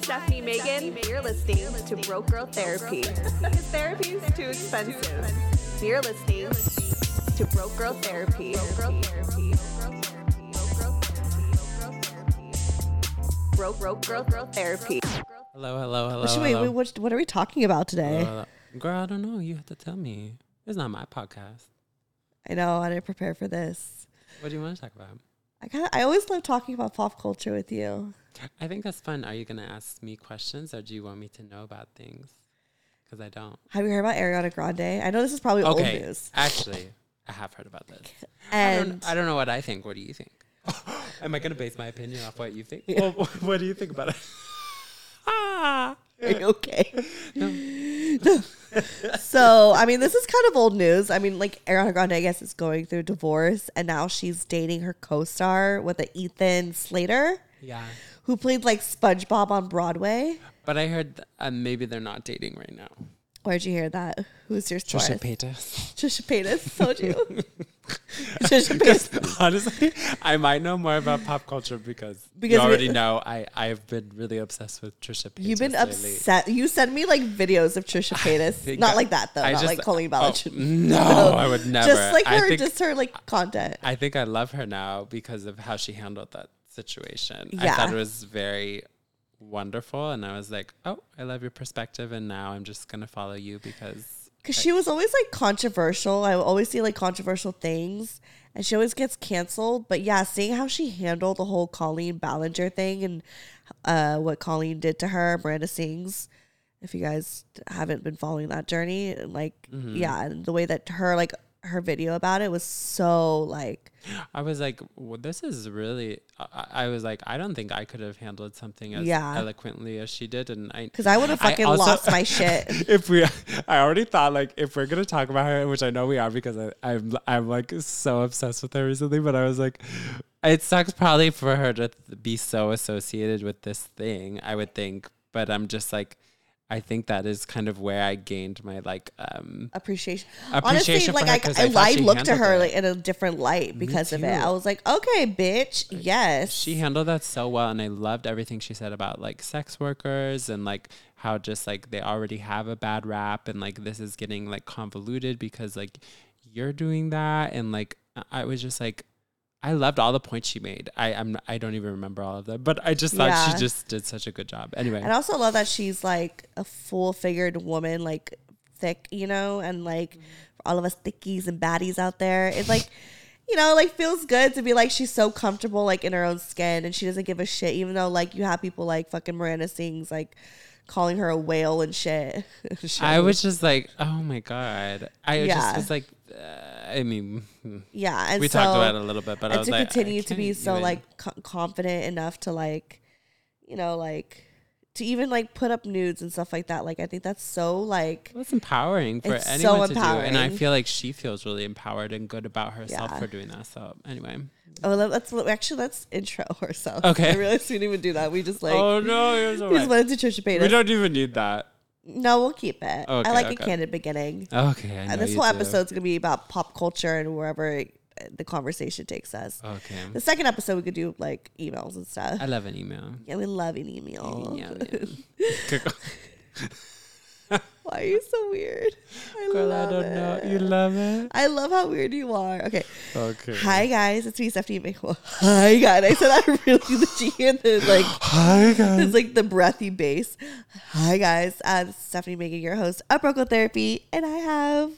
Hi, this is Stefanie Maegan. You're listening to Broke Girl Therapy. Because therapy is too expensive. You're listening to Broke Girl Therapy. Broke Broke Girl Girl Therapy. Hello, hello, hello. Wait, wait, hello. wait, what, what are we talking about today? Uh, girl, I don't know. You have to tell me. It's not my podcast. I know I didn't prepare for this. What do you want to talk about? I kind of I always love talking about pop culture with you. I think that's fun. Are you going to ask me questions or do you want me to know about things? Because I don't. Have you heard about Ariana Grande? I know this is probably Okay. old news. Actually, I have heard about this. I And don't, I don't know what I think. What do you think? Am I going to base my opinion off what you think? Well, what do you think about it? ah. Are you okay? so I mean, this is kind of old news. I mean, like Ariana Grande, I guess, is going through divorce, and now she's dating her co-star with a Ethan Slater, Yeah. who played like SpongeBob on Broadway. But I heard th- uh, maybe they're not dating right now. Where'd you hear that? Who's your? Trisha Paytas. Trisha Paytas told you. Trisha Paytas. Honestly, I might know more about pop culture because, Because you we- already know I I've been really obsessed with Trisha Paytas. You've been lately. upset. You send me like videos of Trisha Paytas. Not I- like that though. I not just- like Colleen oh, Ballinger. no, I would never. Just like her, think- just her like content. I think I love her now because of how she handled that situation. Yeah. I thought it was very wonderful, and I was like, "Oh, I love your perspective," and now I'm just gonna follow you because Because she was always like controversial. I always see like controversial things, and she always gets canceled. But yeah, seeing how she handled the whole Colleen Ballinger thing and uh, what Colleen did to her, Miranda Sings. If you guys haven't been following that journey, and like Mm-hmm. yeah, and the way that her like her video about it was so like I was like, well, "This is really." I, I was like, "I don't think I could have handled something as Yeah. eloquently as she did," and I because I would have fucking also- lost my shit. if we i already thought like if we're gonna talk about her which i know we are because I, i'm i'm like so obsessed with her recently but i was like it sucks probably for her to th- be so associated with this thing i would think but i'm just like i think that is kind of where i gained my like um appreciation. Appreciation Honestly, like I, I I, looked to her it. like in a different light because of it. I was like, okay, bitch, yes. she handled that so well and i loved everything she said about like sex workers and like how just like they already have a bad rap and like this is getting like convoluted because like you're doing that and like i was just like i loved all the points she made i i'm i don't even remember all of them but i just thought Yeah. she just did such a good job anyway and I also love that she's like a full figured woman, like thick, you know, and like for all of us thickies and baddies out there, it's like. You know, like feels good to be like she's so comfortable like in her own skin and she doesn't give a shit, even though like you have people like fucking Miranda Sings like calling her a whale and shit. I was just like oh my god i Yeah. just was like uh, i mean yeah, and we so, talked about it a little bit but i was to like continue to be so even- like co- confident enough to like you know like to even like put up nudes and stuff like that like i think that's so like Well, it's empowering for It's so anyone to do, and I feel like she feels really empowered and good about herself Yeah. for doing that. So anyway, oh let- let's actually let's intro ourselves Okay. i realized we didn't even do that we just like oh no, we just right. wanted to Trisha We don't even need that. no we'll keep it i like okay. a candid beginning Okay, and this whole do. episode's gonna be about pop culture and wherever uh, the conversation takes us Okay, the second episode we could do like emails and stuff I love an email. yeah we love an email Yeah, why are you so weird I Girl, I don't know. You love it. I love how weird you are. Okay. Okay. Hi guys, it's me, Stefanie. Make hi guys. I said that really legit and then like Hi guys. it's like the breathy bass. Hi guys, uh, is Stefanie Maegan your host of Broke Girl Therapy, and I have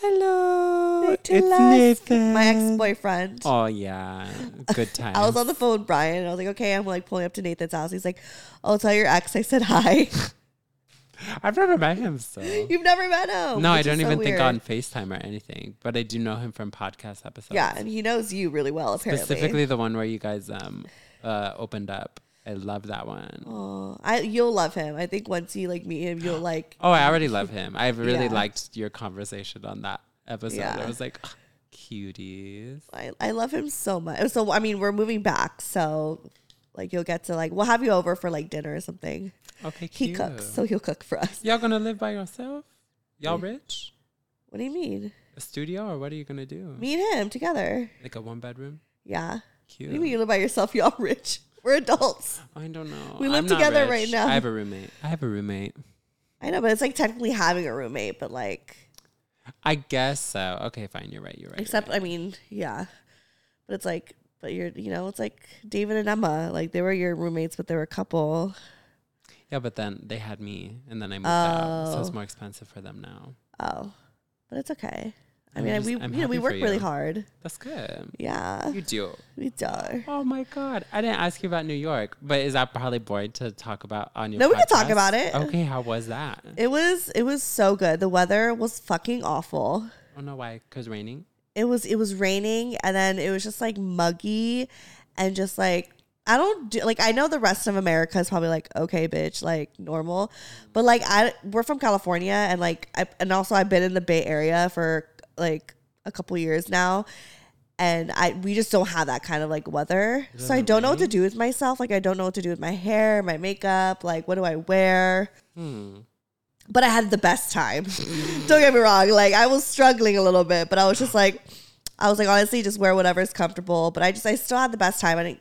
Hello. It's Nicholas, Nathan. my ex-boyfriend. Oh yeah, good time. I was on the phone with Brian, and I was like, okay, I'm like pulling up to Nathan's house. He's like, oh, tell your ex I said hi. I've never met him, so. You've never met him. No, I don't so even think on FaceTime or anything, but I do know him from podcast episodes. Yeah, and he knows you really well, apparently. specifically the one where you guys um uh opened up I love that one. Oh, I you'll love him. I think once you like meet him, you'll like. Oh, I already love him. I really Yeah. liked your conversation on that episode. I was like, "Ah, cuties. I, I love him so much. So I mean, we're moving back, so like you'll get to like we'll have you over for like dinner or something. Okay, cute. He cooks, so he'll cook for us. Y'all gonna live by yourself? Y'all rich? What do you mean? A studio or what are you gonna do? Me and him together. Like a one bedroom? Yeah. Cute. What do you mean you live by yourself? Y'all rich. We're adults. I don't know. We live I'm not together rich. right now. I have a roommate. I have a roommate. I know, but it's like technically having a roommate, but like I guess so. Okay, fine. You're right. You're right. you're except right. I mean, yeah. But it's like but you're you know, it's like David and Emma. Like they were your roommates, but they were a couple. yeah, but then they had me, and then I moved out, so it's Oh. more expensive for them now. Oh. But it's okay. I I'm mean, just- we I'm you know, we work really you. hard. That's good. Yeah. You do. We do. Oh my god! I didn't ask you about New York, but is that probably boring to talk about on your? No, we can talk podcast? about it. Okay, how was that? It was it was so good. The weather was fucking awful. I don't know why? Cause raining. It was it was raining and then it was just like muggy and just like I don't do like I know the rest of America is probably like okay bitch like normal but like I we're from California and like I, and also I've been in the Bay Area for like a couple years now and I we just don't have that kind of like weather so I don't know what to do with myself like I don't know what to do with my hair my makeup like what do I wear Hmm. but I had the best time. Don't get me wrong. Like I was struggling a little bit, but I was just like, I was like, honestly, just wear whatever's comfortable. But I just, I still had the best time. I didn't,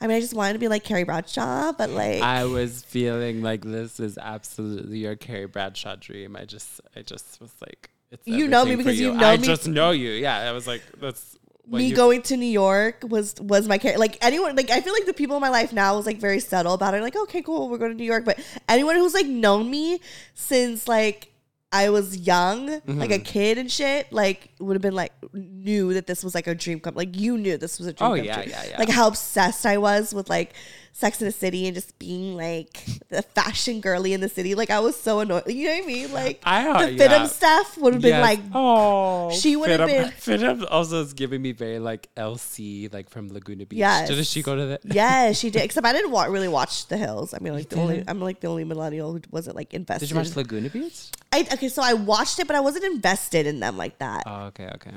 I mean, I just wanted to be like Carrie Bradshaw, but like, I was feeling like this is absolutely your Carrie Bradshaw dream. I just, I just was like, it's You know me because you know me. I me- just know you. Yeah, I was like, that's what me you- going to New York was was my character. Like anyone, like I feel like the people in my life now was like very subtle about it. Like, okay, cool, we're going to New York. But anyone who's like known me since like I was young, like Mm-hmm. a kid and shit, like would have been like knew that this was like a dream come. Like you knew this was a dream Oh, come yeah, true. yeah, yeah. Like how obsessed I was with like Sex in the City and just being like the fashion girly in the city. Like I was so annoyed. You know what I mean? Like I- the fit yeah. stuff would have been Yes. like oh, she would have been- Fit also is giving me very like LC, like from Laguna Beach. Yes. Didn't she go to that? Yeah, she did. Except I didn't wa- really watch The Hills. I mean, like the only? I'm like the only millennial who wasn't like invested. Did you watch Laguna Beach? I, okay, so I watched it, but I wasn't invested in them like that. Oh, okay, okay.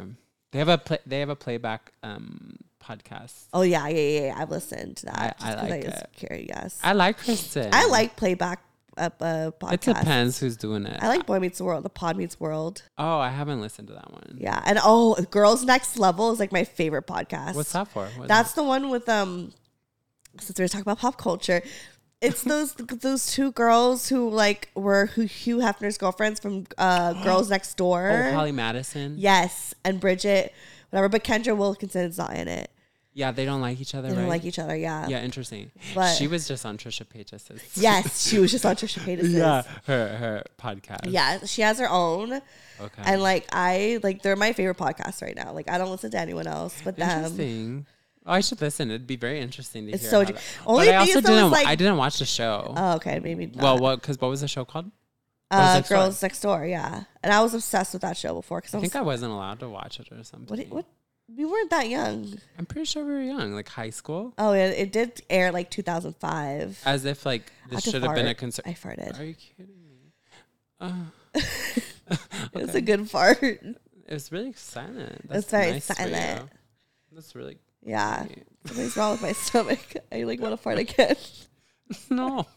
They have a play, they have a playback um podcast. oh yeah, yeah, yeah, yeah. I've listened to that. I- I like just it. Yes. I like Kristen. I like playback uh, uh, podcasts. It depends who's doing it. I like Boy Meets World, the Pod Meets World. Oh, I haven't listened to that one. Yeah, and oh, Girls Next Level is like my favorite podcast. What's that for? What That's the one with um. Since we're talking about pop culture, it's those those two girls who like were who Hugh Hefner's girlfriends from uh, Girls Next Door. Oh, Holly Madison. Yes, and Bridget, whatever. But Kendra Wilkinson is not in it. Yeah, they don't like each other, They right? don't like each other. Yeah. yeah, interesting. But- she was just on Trisha Paytas's. Yes, she was just on Trisha Paytas's. yeah, her her podcast. Yeah, she has her own, Okay. and like I like they're my favorite podcast right now. Like I don't listen to anyone else but them. interesting. Oh, I should listen. It'd be very interesting to hear. It's hear. so ju- only but I also is though is, didn't. like- I didn't watch the show. Oh, okay, maybe. Not. well, what? Because what was the show called? uh, Next Door? Girls Next Door. Yeah, and I was obsessed with that show before because I I think I wasn't allowed to watch it or something. what? What? We weren't that young. I'm pretty sure we were young, like high school. Oh yeah, it did air like 2005. As if like this should have been a concern. I farted. Are you kidding me? Uh, It was a good fart. it was really silent. That's It's very nice silent. That's really Yeah, great. something's wrong with my stomach. I like want to fart again. no.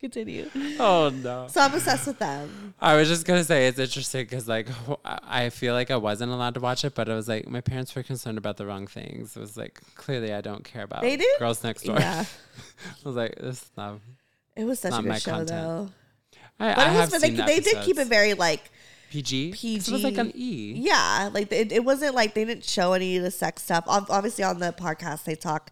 Continue. Oh no. So I'm obsessed with them. I was just gonna say it's interesting because like I I feel like I wasn't allowed to watch it, but it was like my parents were concerned about the wrong things. It was like clearly I don't care about They do? Girls Next Door. Yeah, I was like this is not. it was such Not a good show content. though. I, But I it was, have but they, they did keep it very like PG. PG. It was like an E. Yeah, like it, it wasn't like they didn't show any of the sex stuff. Obviously, on the podcast, they talk,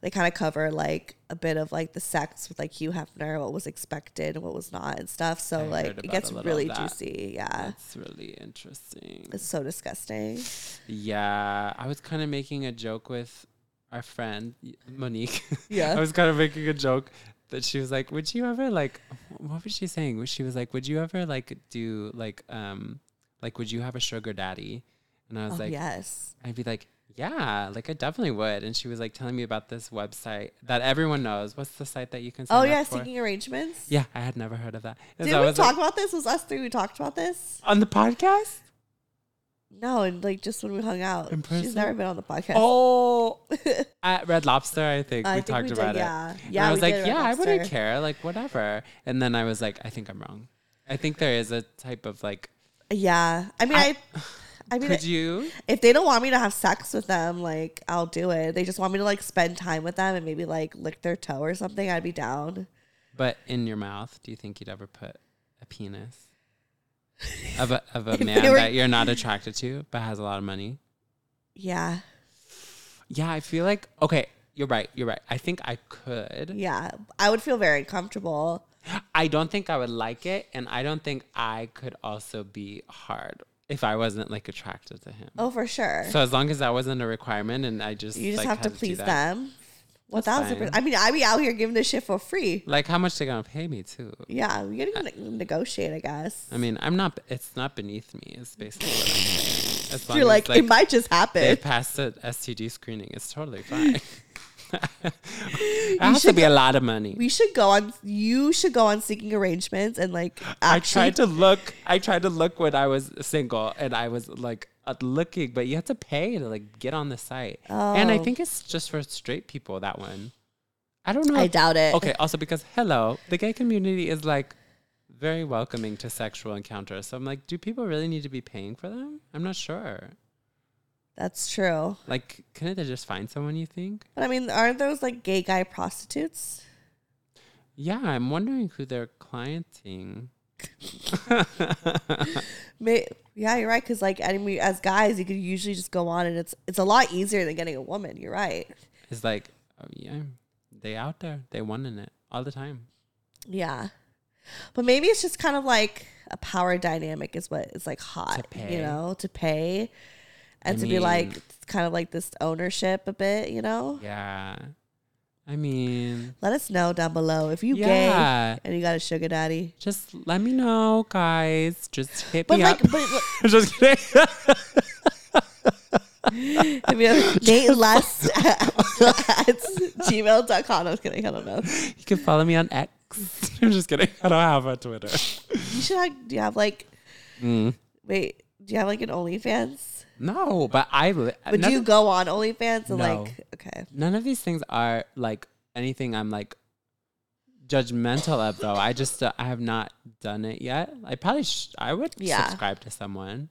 they kind of cover like a bit of like the sex with like Hugh Hefner, what was expected what was not and stuff. So I like it gets really juicy. Yeah, it's really interesting. it's so disgusting. Yeah, I was kind of making a joke with our friend Monique. Yeah. I was kind of making a joke that she was like, "Would you ever like?" What was she saying? She was like, "Would you ever like do like um like would you have a sugar daddy?" And I was Oh like, yes, I'd be like, Yeah, like I definitely would. And she was like telling me about this website that everyone knows. What's the site that you can? Oh yeah, for? seeking arrangements. Yeah, I had never heard of that. Did so we talk like, about this? Was us three we talked about this? on the podcast? No, and like just when we hung out. She's never been on the podcast. Oh, at Red Lobster, I think we think talked we did, about yeah. it. And Yeah, I was like, yeah, Red I wouldn't care, like whatever. And then I was like, I think I'm wrong. I think there is a type of like, Yeah. I mean, I, I, mean, could you? if they don't want me to have sex with them, like I'll do it. They just want me to like spend time with them and maybe like lick their toe or something. I'd be down. But in your mouth, do you think you'd ever put a penis of a of a man were- that you're not attracted to but has a lot of money? Yeah. Yeah, I feel like okay. You're right. You're right. I think I could. Yeah. I would feel very comfortable. I don't think I would like it, and I don't think I could also be hard if I wasn't like attracted to him. Oh, for sure. So as long as that wasn't a requirement, and I just you just like, have to please them. One thousand percent. I mean, I be out here giving this shit for free. Like how much they gonna pay me too? Yeah, we gotta ne- negotiate, I guess. I mean, I'm not. It's not beneath me. It's basically what I'm saying. As long You're as, like, it might just happen. they passed the STD screening. It's totally fine. it has to should be a lot of money. We should go on. You should go on seeking arrangements and like. I tried to look. I tried to look when I was single, and I was like uh, looking, but you have to pay to like get on the site. And I Oh. think it's just for straight people. That one, I don't know. I doubt it. Okay. Also, because hello, the gay community is like very welcoming to sexual encounters. So I'm like, do people really need to be paying for them? I'm not sure. That's true. Like, couldn't they just find someone? You think? But I mean, aren't those like gay guy prostitutes? Yeah, I'm wondering who they're clienting. May- yeah, you're right. Because like, I mean, as guys, you could usually just go on, and it's it's a lot easier than getting a woman. You're right. It's like, oh, yeah, they out there, they wanting it all the time. Yeah, but maybe it's just kind of like a power dynamic is what is like hot. You know, to pay and I to be like kind of like this ownership a bit. You know, Yeah. I mean, let us know down below if you yeah. gay and you got a sugar daddy. Just let me know, guys. Just hit But me like, up. but just kidding. you have Nate Lusk at, at gmail.com. I was kidding. I don't know. you can follow me on X. I'm just kidding. I don't have a Twitter. You should have, do you have like, Mm. wait, do you have like an OnlyFans? No, but I. li- But none do you of- go on OnlyFans and No. like, okay. None of these things are like anything I'm like judgmental of, though. I just uh, I have not done it yet. I probably sh- I would Yeah. subscribe to someone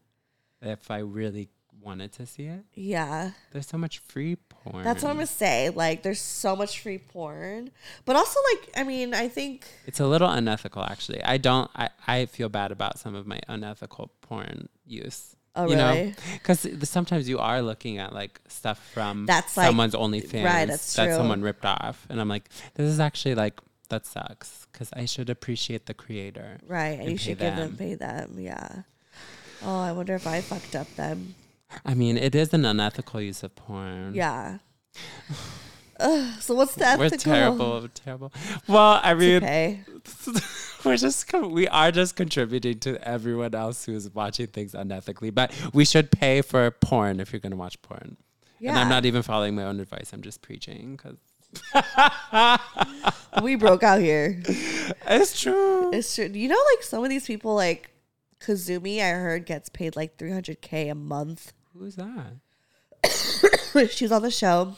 if I really wanted to see it. Yeah. There's so much free porn. That's what I'm to say. Like, there's so much free porn. But also, like, I mean, I think, It's a little unethical, actually. I don't. I, I feel bad about some of my unethical porn use. Oh, you know, really? because sometimes you are looking at like stuff from That's, like- someone's OnlyFans right, that's that true. someone ripped off, and I'm like, this is actually like that sucks because I should appreciate the creator. right. And, you should give them, them. pay them. Yeah. Oh, I wonder if I fucked up them. I mean, it is an unethical use of porn. Yeah. Ugh, so what's the ethical? we're terrible, terrible. Well, I mean, pay? we're just we are just contributing to everyone else who's watching things unethically. But we should pay for porn if you're going to watch porn. Yeah. And I'm not even following my own advice. I'm just preaching because we broke out here. it's true. It's true. You know, like some of these people, like Kazumi, I heard gets paid like 300K a month. Who's that? She's on the show.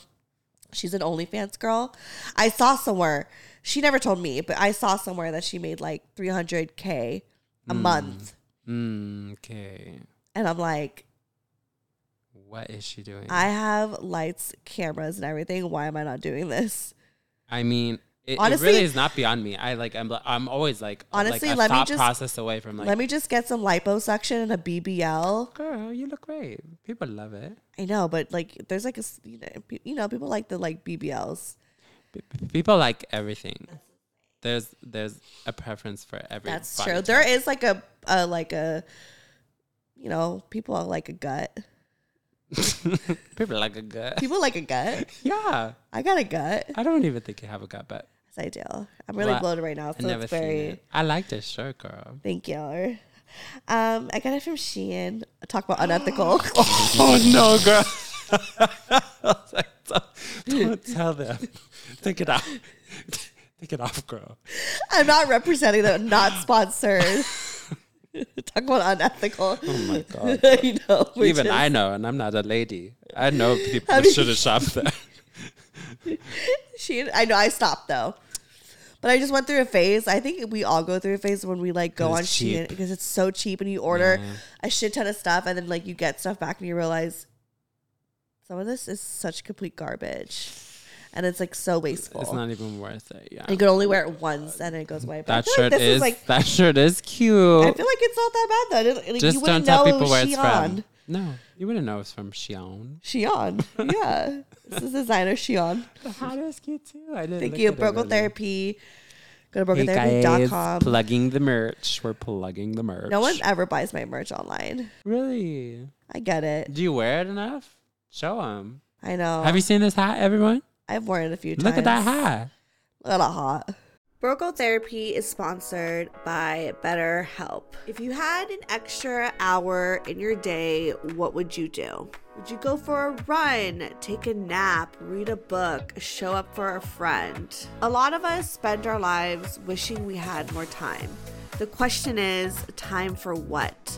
She's an OnlyFans girl. I saw somewhere, she never told me, but I saw somewhere that she made like 300K a month. Mm, okay. And I'm like, What is she doing? I have lights, cameras, and everything. Why am I not doing this? I mean, it, it really is not beyond me. I like. I'm. I'm always like. Honestly, like a let me just- process away from like. Let me just get some liposuction and a BBL. Girl, you look great. People love it. I know, but like, there's like a you know, you know, people like the like BBLs. People like everything. There's there's a preference for every. That's true. type. There is like a, a like a, you know, people like a gut. People like a gut. People like a gut. yeah, I got a gut. I don't even think you have a gut, but I do. I'm really Well, bloated right now, I so it's very. it. I like this shirt, girl. Thank you. Um, I got it from Shein. Talk about unethical. Oh no, girl. Like, don't, don't tell them. Take it off. Take it off, girl. I'm not representing them. Not sponsored. Talk about unethical. Oh my god. you know, Even just- I know, and I'm not a lady. I know people Have you- should have shopped there. She, I know. I stopped though, but I just went through a phase. I think we all go through a phase when we like go It's on Shein because it's so cheap, and you order Yeah. a shit ton of stuff, and then like you get stuff back, and you realize some of this is such complete garbage, and it's like so wasteful. It's not even worth it. Yeah. you can only wear it once, and it goes away. But I That feel shirt like this is, like that shirt is cute. I feel like it's not that bad though. Like, you Just wouldn't don't tell know it people was where it's Shein. from. No, you wouldn't know it's from Xion. Shein. Yeah. This is designer Shein. The hat is cute too. I didn't Thank you. at Broke Girl really. Therapy. Go to Hey guys, brokegirltherapy.com. plugging the merch. We're plugging the merch. no one ever buys my merch online. really. I get it. Do you wear it enough? Show them. I know. Have you seen this hat, everyone? I've worn it a few times. Look at that hat. Look at that hot. Broke Girl Therapy is sponsored by BetterHelp. If you had an extra hour in your day, what would you do? Would you go for a run, take a nap, read a book, show up for a friend? A lot of us spend our lives wishing we had more time. The question is, time for what?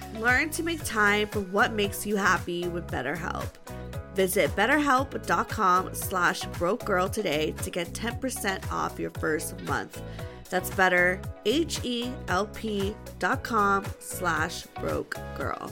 Learn to make time for what makes you happy with BetterHelp. Visit betterhelp.com slash broke girl today to get 10% off your first month. That's better, H-E-L-P dot slash broke girl.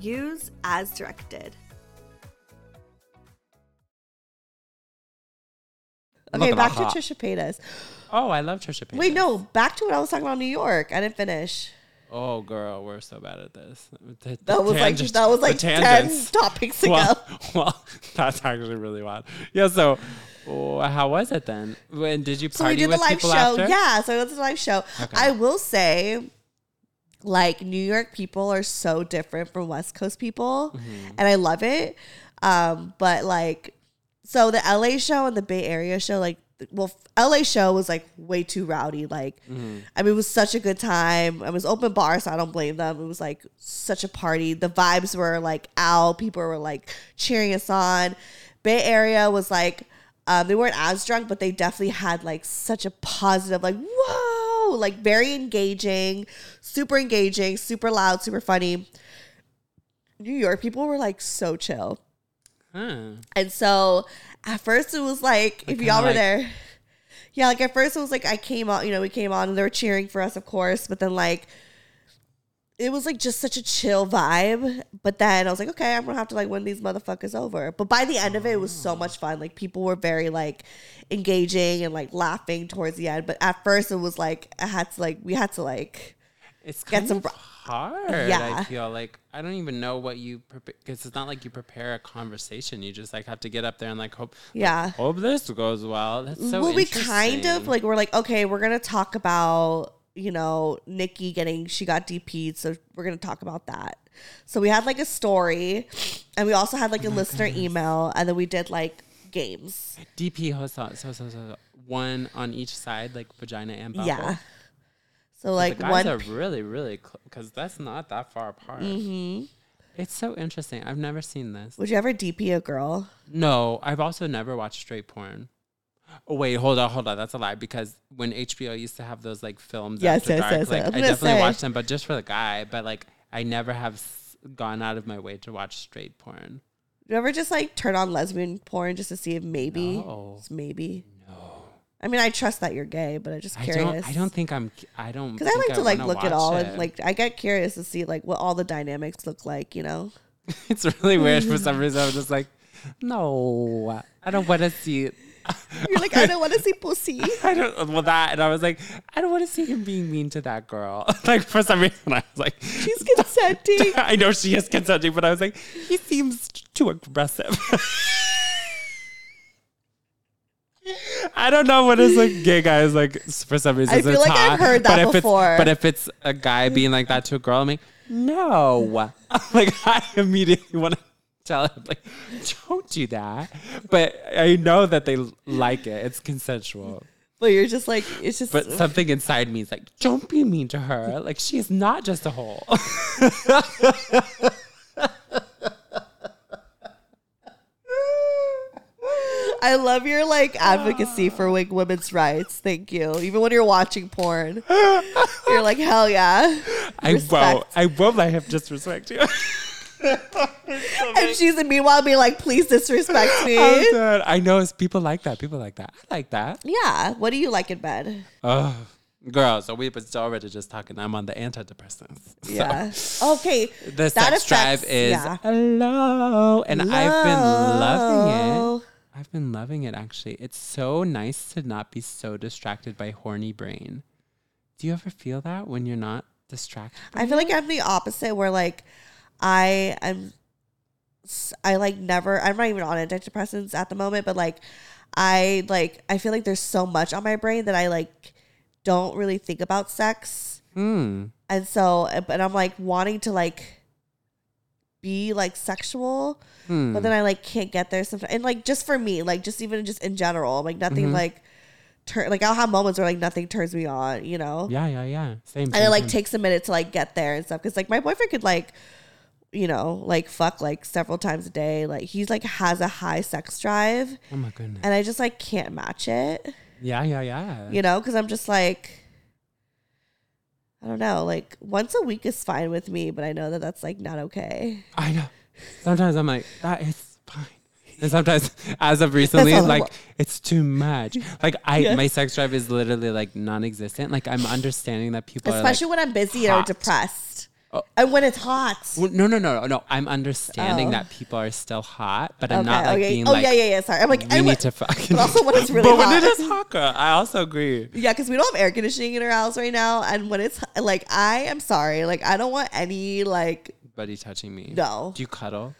Use as directed. Okay, back to hot. Trisha Paytas. Oh, I love Trisha Paytas. Wait, no, back to what I was talking about New York. I didn't finish. Oh, girl, we're so bad at this. The- the That was like that was like ten topics ago. Well, well, that's actually really wild. Yeah. So, oh, how was it then? When did you so party we did the with live people show. after? Yeah, so it's a live show. Okay. I will say, like New York people are so different from West Coast people, Mm-hmm. and I love it. Um, but like, so the LA show and the Bay Area show, like, well, LA show was like way too rowdy. Like, Mm-hmm. I mean, it was such a good time. It was open bar, so I don't blame them. It was like such a party. The vibes were like out. People were like cheering us on. Bay Area was like, um, they weren't as drunk, but they definitely had like such a positive, like, whoa, like very engaging, super engaging, super loud, super funny. New York people were like so chill. Huh. And so at first it was like, if y'all were like- there, yeah, like at first it was like I came on, you know, we came on and they were cheering for us, of course, but then like it was like just such a chill vibe. But then I was like, okay, I'm gonna have to like win these motherfuckers over. But by the end of it, it was so oh. much fun. Like people were very like engaging and like laughing towards the end. But at first it was like I had to like we had to like It's Get kind some of bro- hard. Yeah. I feel like I don't even know what you prepare because it's not like you prepare a conversation. You just like have to get up there and like hope. yeah. Hope this goes well. That's so. well, we kind of like we're like, okay, we're gonna talk about you know Nikki getting she got DP'd, so we're gonna talk about that. So we had like a story, and we also had Oh like a oh listener email, and then we did like games. DP host so so so, so one on each side, like vagina and bubble. Yeah. So the like guys one, are really really close, because that's not that far apart. Mm-hmm. It's so interesting. I've never seen this. would you ever DP a girl? No, I've also never watched straight porn. Oh wait, hold on, hold on. That's a lie because when HBO used to have those like films, Yes, after yes, dark, yes, like I I definitely say. watched them, but just for the guy. But like, I never have s- gone out of my way to watch straight porn. You ever just like turn on lesbian porn just to see if maybe, No. maybe? I mean, I trust that you're gay, but I'm just I curious. don't. I don't think I'm. I don't. Because I like to like look at all it. and like I get curious to see like what all the dynamics look like. You know. it's really weird for some reason. I'm just like, no, I don't want to see. it. You're like, I don't want to see pussy. I don't. Well, that and I was like, I don't want to see him being mean to that girl. like for some reason, I was like, She's consenting. I know she is consenting, but I was like, he seems too aggressive. I don't know what is like gay guys like for some reason. I feel like I've heard that but if before. It's, but if it's a guy being like that to a girl, I'm like, no. like I immediately want to tell him like, don't do that. But I know that they like it. It's consensual. But you're just like, it's just. But something inside me is like, don't be mean to her. Like she is not just a hole. I love your like advocacy for like women's rights. Thank you. Even when you're watching porn, you're like, hell yeah. I Respect. won't. I won't let him disrespect you. And she's meanwhile being like, please disrespect I'm me. Oh, dead. I know it's people like that. People like that. I like that. Yeah. What do you like in bed? Oh, girl. So we was already just talking. I'm on the antidepressants. So Yeah. Okay. the That sex drive is yeah. low, and I've been loving it. I've been loving it actually. It's so nice to not be so distracted by horny brain. Do you ever feel that when you're not distracted? I feel like I'm the opposite where like I am I like never I'm not even on antidepressants at the moment, but like I like I feel like there's so much on my brain that I like don't really think about sex. Hmm. And so but I'm like wanting to like be like sexual, Hmm. but then I like can't get there sometimes. And like just for me, like just even just in general, like nothing Mhm. like turn like I'll have moments where like nothing turns me on, you know? yeah, yeah, yeah. Same. and same, it like same. takes a minute to like get there and stuff because like my boyfriend could like you know like fuck like several times a day like he's like has a high sex drive Oh my goodness. and i just like can't match it Yeah, yeah, yeah. you know because i'm just like i don't know like once a week is fine with me but i know that that's like not okay I know. Sometimes I'm like, that is fine. And sometimes, as of recently, like lot. it's too much. Like I, Yeah. my sex drive is literally like non-existent. Like I'm understanding that people especially are when i'm busy or depressed like, And when it's hot. Well, no, no, no, no. I'm understanding Oh. that people are still hot, but I'm Okay, not like okay. being oh like, Oh yeah, yeah, yeah. Sorry, I'm like, we I need went- to fucking. But also when it's really but when it is hot, girl, I also agree. Yeah, because we don't have air conditioning in our house right now, and when it's like, I am sorry, like I don't want any like. Buddy touching me. No. Do you cuddle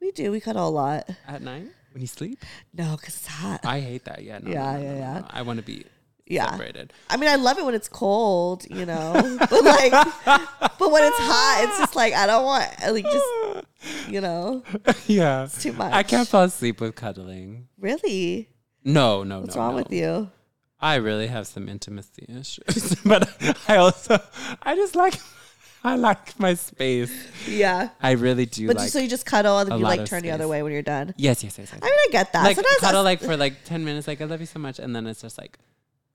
We do. We cuddle a lot. at night when you sleep? No, because it's hot. I hate that. Yeah. No, Yeah, no, no, yeah, yeah. I want to be yeah. separated. I mean, I love it when it's cold, you know, but like, but when it's hot, it's just like I don't want like just, you know, yeah. it's too much. I can't fall asleep with cuddling. Really? No, no, What's no. What's wrong no. with you? I really have some intimacy issues, but I also I just like I like my space. Yeah. I really do But like. so you just cuddle and then you like turn the other way when you're done. yes, yes, yes, yes. I mean, I get that. like Sometimes cuddle like for like ten minutes. Like I love you so much, and then it's just like,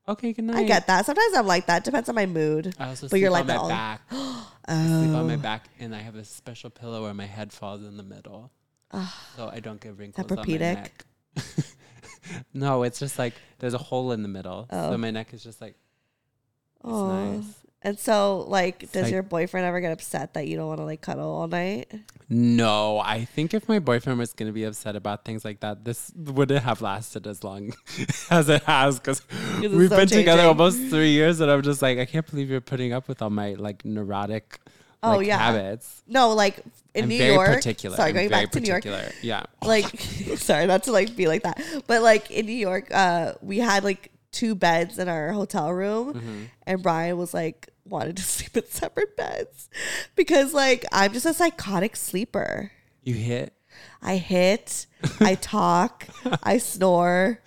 okay, good night. I get that. Sometimes I'm like that. Depends on my mood. I also But you're sleep like on that my all- back. I sleep on my Oh, back, and I have a special pillow where my head falls in the middle, ah. so I don't get wrinkles on my neck. no, it's just like there's a hole in the middle, Oh. so my neck is just like it's oh. nice. And so, like, does your boyfriend ever get upset that you don't want to like cuddle all night? No, I think if my boyfriend was going to be upset about things like that, this wouldn't have lasted as long as it has because we've so been together almost three years, and I'm just like, I can't believe you're putting up with all my like neurotic Oh, like, yeah. habits. No, like in I'm New very York. particular. Sorry, I'm going very back to New York. Yeah. Like, sorry, not to like be like that, but like in New York, uh, we had like two beds in our hotel room, Mm-hmm. and Brian was like wanted to sleep in separate beds because like I'm just a psychotic sleeper. You hit. I hit, I talk, I snore,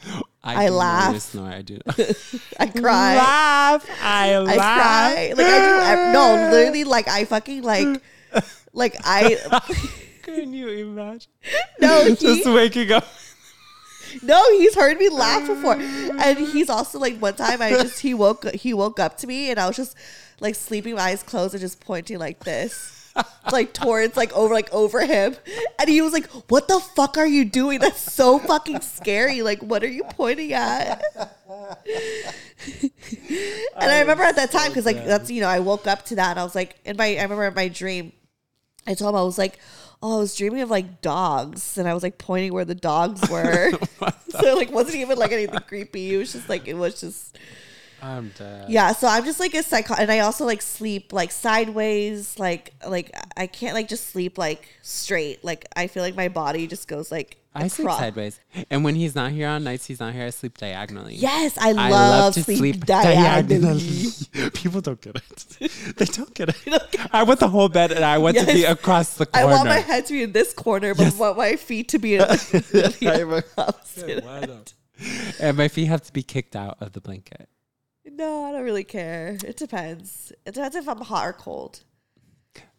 I do laugh. You snore. I do. I cry. laugh. I I laugh. cry. Like I do. ev- No, literally, like I fucking like, like I. Can you imagine? No, he, Just waking up. No, he's heard me laugh before, and mm. he's also like one time I just he woke he woke up to me and I was just like sleeping, my eyes closed and just pointing like this. like towards like over like over him. And he was like what the fuck are you doing? That's so fucking scary. Like what are you pointing at? And I remember at that time because like that's you know I woke up to that and I was like in my I remember in my dream I told him I was like oh I was dreaming of like dogs and I was like pointing where the dogs were. So like wasn't even like anything creepy. It was just like it was just I'm dead. yeah so I'm just like a psycho and I also like sleep like sideways like like I can't like just sleep like straight. Like I feel like my body just goes like I sleep sideways, and when he's not here on nights, he's not here. I sleep diagonally. yes I I love, sleep, diagonally. People don't get it. they don't get it. I want the whole bed, and I want to be across the corner. I want my head to be in this corner, but I want my feet to be in the opposite Why end. not? and my feet have to be kicked out of the blanket. No, I don't really care. It depends. It depends if I'm hot or cold.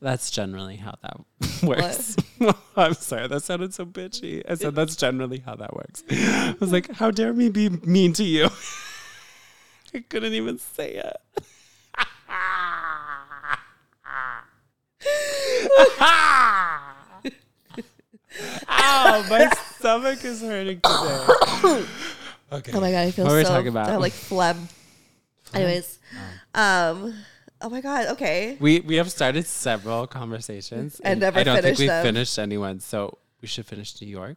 That's generally how that works. I'm sorry, that sounded so bitchy. I said that's generally how that works. I was like, how dare me be mean to you? I couldn't even say it. Ow, my stomach is hurting today. Okay. Oh my god, I feel What were we so talking about? I have like phlegm. Anyways, um, oh my god, okay. We we have started several conversations And never I don't think we've them. finished anyone, so we should finish New York.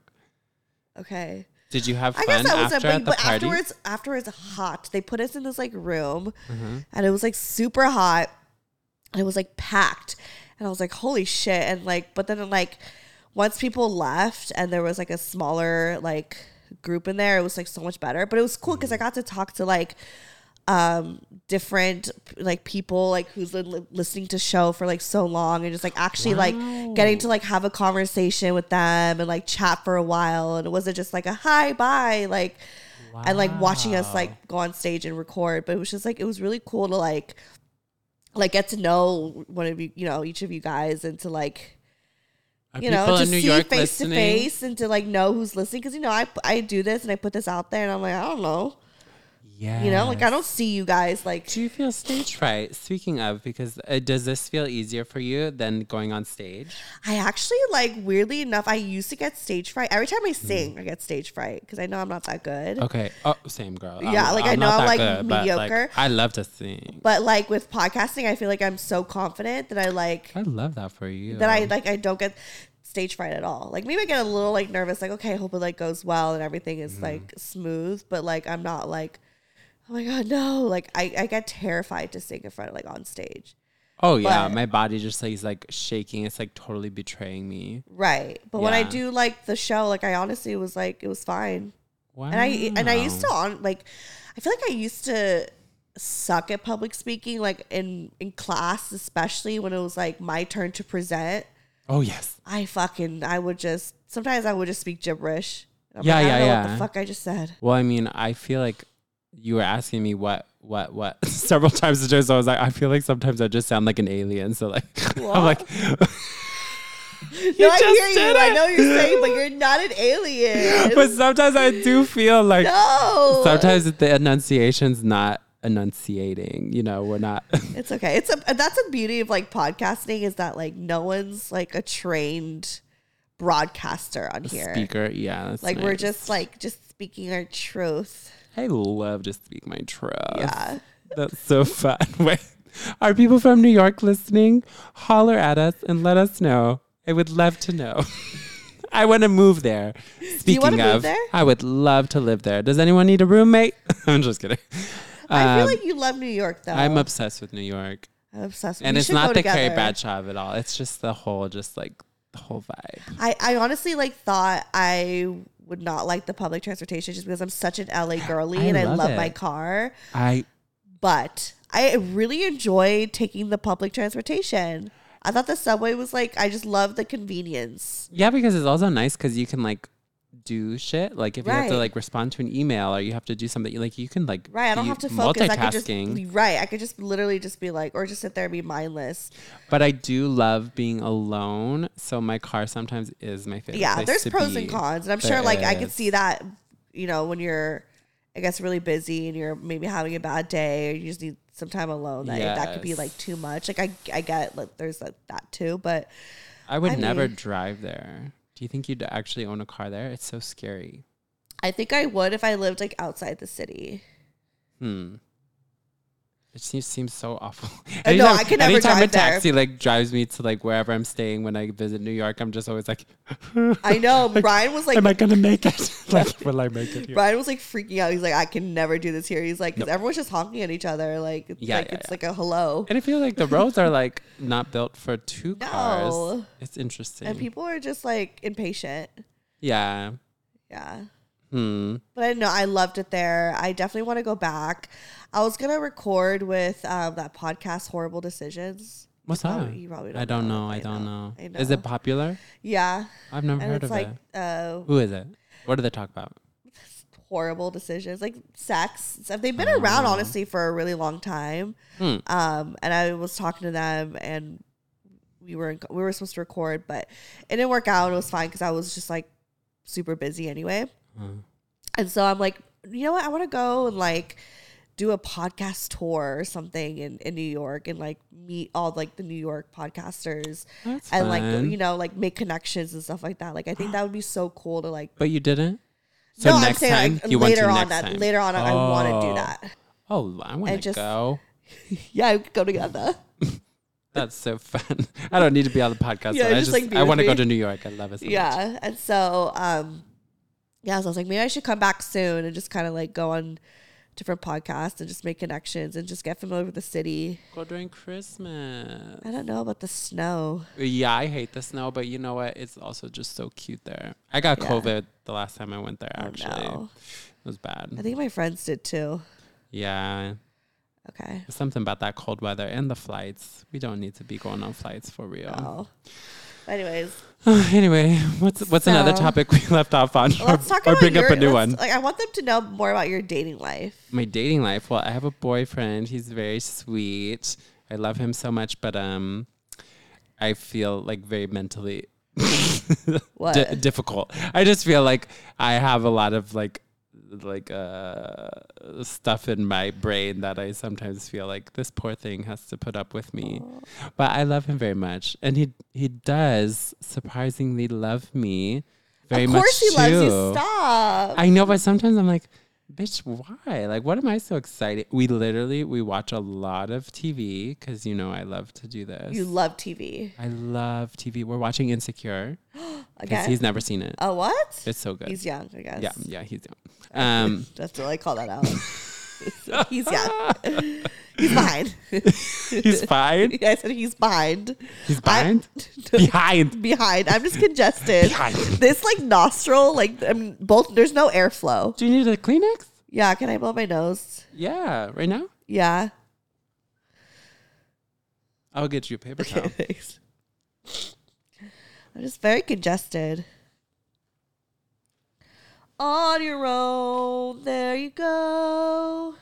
Okay. Did you have I fun guess that was after a at big, the but party? afterwards, afterwards, hot. They put us in this like room, Mm-hmm. and it was like super hot, and it was like packed, and I was like, holy shit! And like, but then like, once people left, and there was like a smaller like group in there, it was like so much better. But it was cool because I got to talk to like um different like people like who's li- listening to show for like so long and just like actually like getting to like have a conversation with them and like chat for a while. And it wasn't just like a hi bye like and like watching us like go on stage and record. But it was just like it was really cool to like like get to know one of you you know each of you guys and to like Are you know to New see York face to face and to like know who's listening. Because you know I I do this and I put this out there and I'm like I don't know Yeah. You know, like I don't see you guys like Do you feel stage fright? Speaking of, because uh, does this feel easier for you than going on stage? I actually like weirdly enough, I used to get stage fright. Every time Hmm. I sing, I get stage fright because I know I'm not that good. Okay. Oh, same girl. Yeah, like, I know I'm, like, but, mediocre. I love to sing. But like with podcasting, I feel like I'm so confident that I like I love that for you. that I like I don't get stage fright at all. Like maybe I get a little like nervous, like okay, I hope it like goes well and everything is Mm-hmm. like smooth. But like I'm not like, oh my god, no. Like I, I get terrified to sing in front of like on stage. Oh yeah, but- my body just like is like shaking. It's like totally betraying me. Right. But when I do like the show, like I honestly was like it was fine. Wow. And I and I used to on like I feel like I used to suck at public speaking like in in class especially when it was like my turn to present. Oh yes. I fucking I would just sometimes I would just speak gibberish. I'm Yeah, like, yeah, know what yeah. the fuck I just said. Well, I mean, I feel like you were asking me what, what, what several times today. So I was like, I feel like sometimes I just sound like an alien. So like, I'm like, you No, I just hear you. did I know you're saying, but you're not an alien. but sometimes I do feel like no. sometimes the enunciation's not enunciating. You know, we're not. It's okay. It's a that's a beauty of like podcasting is that like no one's like a trained broadcaster on here. Speaker, yeah. that's Like we're just like just speaking our truth. I love to speak my truth. Yeah. That's so fun. Wait, are people from New York listening? Holler at us and let us know. I would love to know. I want to move there. Speaking of, there? I would love to live there. Does anyone need a roommate? I'm just kidding. I feel Um, like you love New York though. I'm obsessed with New York, I'm obsessed. and We it's not the Carrie together. Bradshaw of it all. It's just the whole, just like the whole vibe. I, I honestly like thought I would not like the public transportation just because I'm such an LA girly I and I love love my car. I But I really enjoy taking the public transportation. I thought the subway was like I just love the convenience. Yeah, because it's also nice because you can like do shit. Like if you have to like respond to an email or you have to do something, like you can like Right, I don't have to focus. I could just right. I could just literally just be like, or just sit there and be mindless. But I do love being alone, so my car sometimes is my favorite. yeah, there's pros be. and cons, and I'm There sure like I could see that. You know, when you're, I guess, really busy and you're maybe having a bad day, or you just need some time alone. That that could be like too much. Like I, I get like there's that, that too, but I would I never mean- drive there. Do you think you'd actually own a car there? It's so scary. I think I would if I lived like outside the city. Hmm. It seems seems so awful. I know, I could never anytime a drive there. taxi like drives me to like wherever I'm staying when I visit New York, I'm just always like, I know Brian was like, "Am I gonna make it? like, will I make it here?" Brian was like freaking out. He's like, I can never do this here. He's like, because everyone's just honking at each other. Like, it's Yeah, like yeah, it's yeah. like a hello. And I feel like the roads are like not built for two No. cars. It's interesting. And people are just like impatient. yeah. Yeah. Hmm. But I know I loved it there. I definitely want to go back. I was gonna record with um, that podcast, Horrible Decisions. What's that? you probably don't I don't it. know. I don't know. I Is it popular? Yeah, I've never and heard it's of like it. uh, Who is it? What do they talk about? horrible decisions, like sex. So they've been around Oh. honestly for a really long time. Hmm. Um, and I was talking to them, and we were in, we were supposed to record, but it didn't work out. It was fine because I was just like super busy anyway. Uh, And so I'm like, you know what? I want to go and like do a podcast tour or something in, in New York and like meet all like the New York podcasters that's and like fun. you know like make connections and stuff like that. Like I think that would be so cool to like. But you didn't. So no, I'm saying time like you later on that time. later on I want to do Oh. that. Oh, I want to go. Yeah, we could go together. That's so fun. I don't need to be on the podcast. Yeah, I just, like, I want to go to New York. I love it. So much. yeah, and so um, yeah, so I was like, maybe I should come back soon and just kind of like go on different podcasts and just make connections and just get familiar with the city. Go during Christmas. I don't know about the snow. Yeah, I hate the snow, but you know what? It's also just so cute there. I got Yeah. COVID the last time I went there. Oh, Actually, no. it was bad. I think my friends did too. Yeah, Okay. something about that cold weather and the flights. We don't need to be going on flights for real. Oh. Anyways, anyway, what's what's another topic we left off on? let's talk or bring your, up a new one. Like, I want them to know more about your dating life. my dating life. Well, I have a boyfriend. He's very sweet. I love him so much, but um, I feel like very mentally What? di- difficult. I just feel like I have a lot of like like uh stuff in my brain that I sometimes feel like this poor thing has to put up with me. But I love him very much, and he he does surprisingly love me very of much course he too. loves you. Stop. I know, but sometimes I'm like, bitch, why? Like, what am I so excited? We literally we watch a lot of TV because you know I love to do this. you love TV. I love TV. We're watching Insecure because he's never seen it. Oh, what? It's so good. He's young, I guess. yeah, yeah, he's young. Um, That's what I call that out. he's yeah, he's behind. he's fine. I said he's behind. He's I'm- behind. Behind. behind. I'm just congested. Behind. This like nostril, like I mean, both. There's no airflow. Do you need a Kleenex? Yeah, can I blow my nose? Yeah, right now. Yeah. I'll get you a paper towel. Thanks. I'm just very congested. On your own, there you go.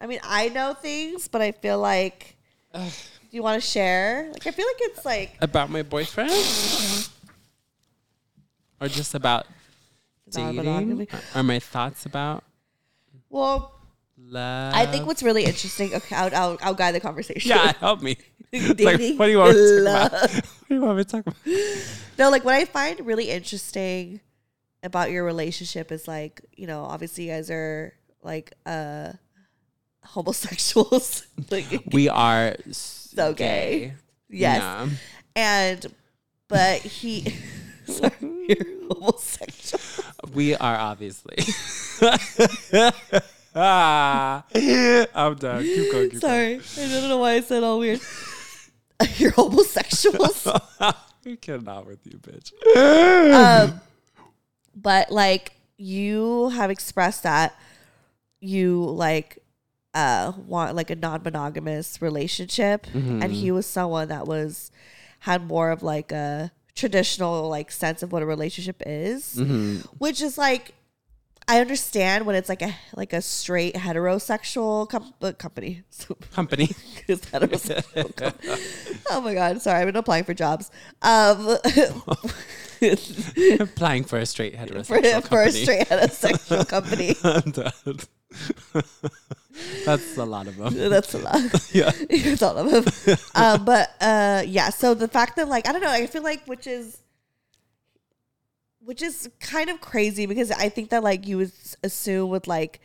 I mean, I know things, but I feel like. do you want to share? Like, I feel like it's like About my boyfriend, or just about dating, or my thoughts about well. Love. I think what's really interesting. Okay, I'll, I'll, I'll guide the conversation. yeah, help me. Like, what do you want me to talk about? What do you want me to talk about? No, like what I find really interesting about your relationship is like, you know, obviously you guys are like uh homosexuals. like We are So gay. yes. Yeah. And but he sorry, you're homosexual. We are obviously. Ah, I'm done. Keep going. Keep Sorry. I don't know why I said all weird. you're homosexuals. going. We cannot with you, bitch. um, but like you have expressed that you like uh want like a non-monogamous relationship and he was someone that was had more of like a traditional like sense of what a relationship is which is like I understand when it's like a like a straight heterosexual com- uh, company. Company. It's heterosexual com- oh my god! Sorry, I've been applying for jobs. Um, Applying for a straight for, heterosexual for a company. straight heterosexual company. That's a lot of them. That's a lot. Yeah. That's all of them. Um, but uh, yeah, so the fact that like I don't know, I feel like which is which is kind of crazy because I think that like you would assume with like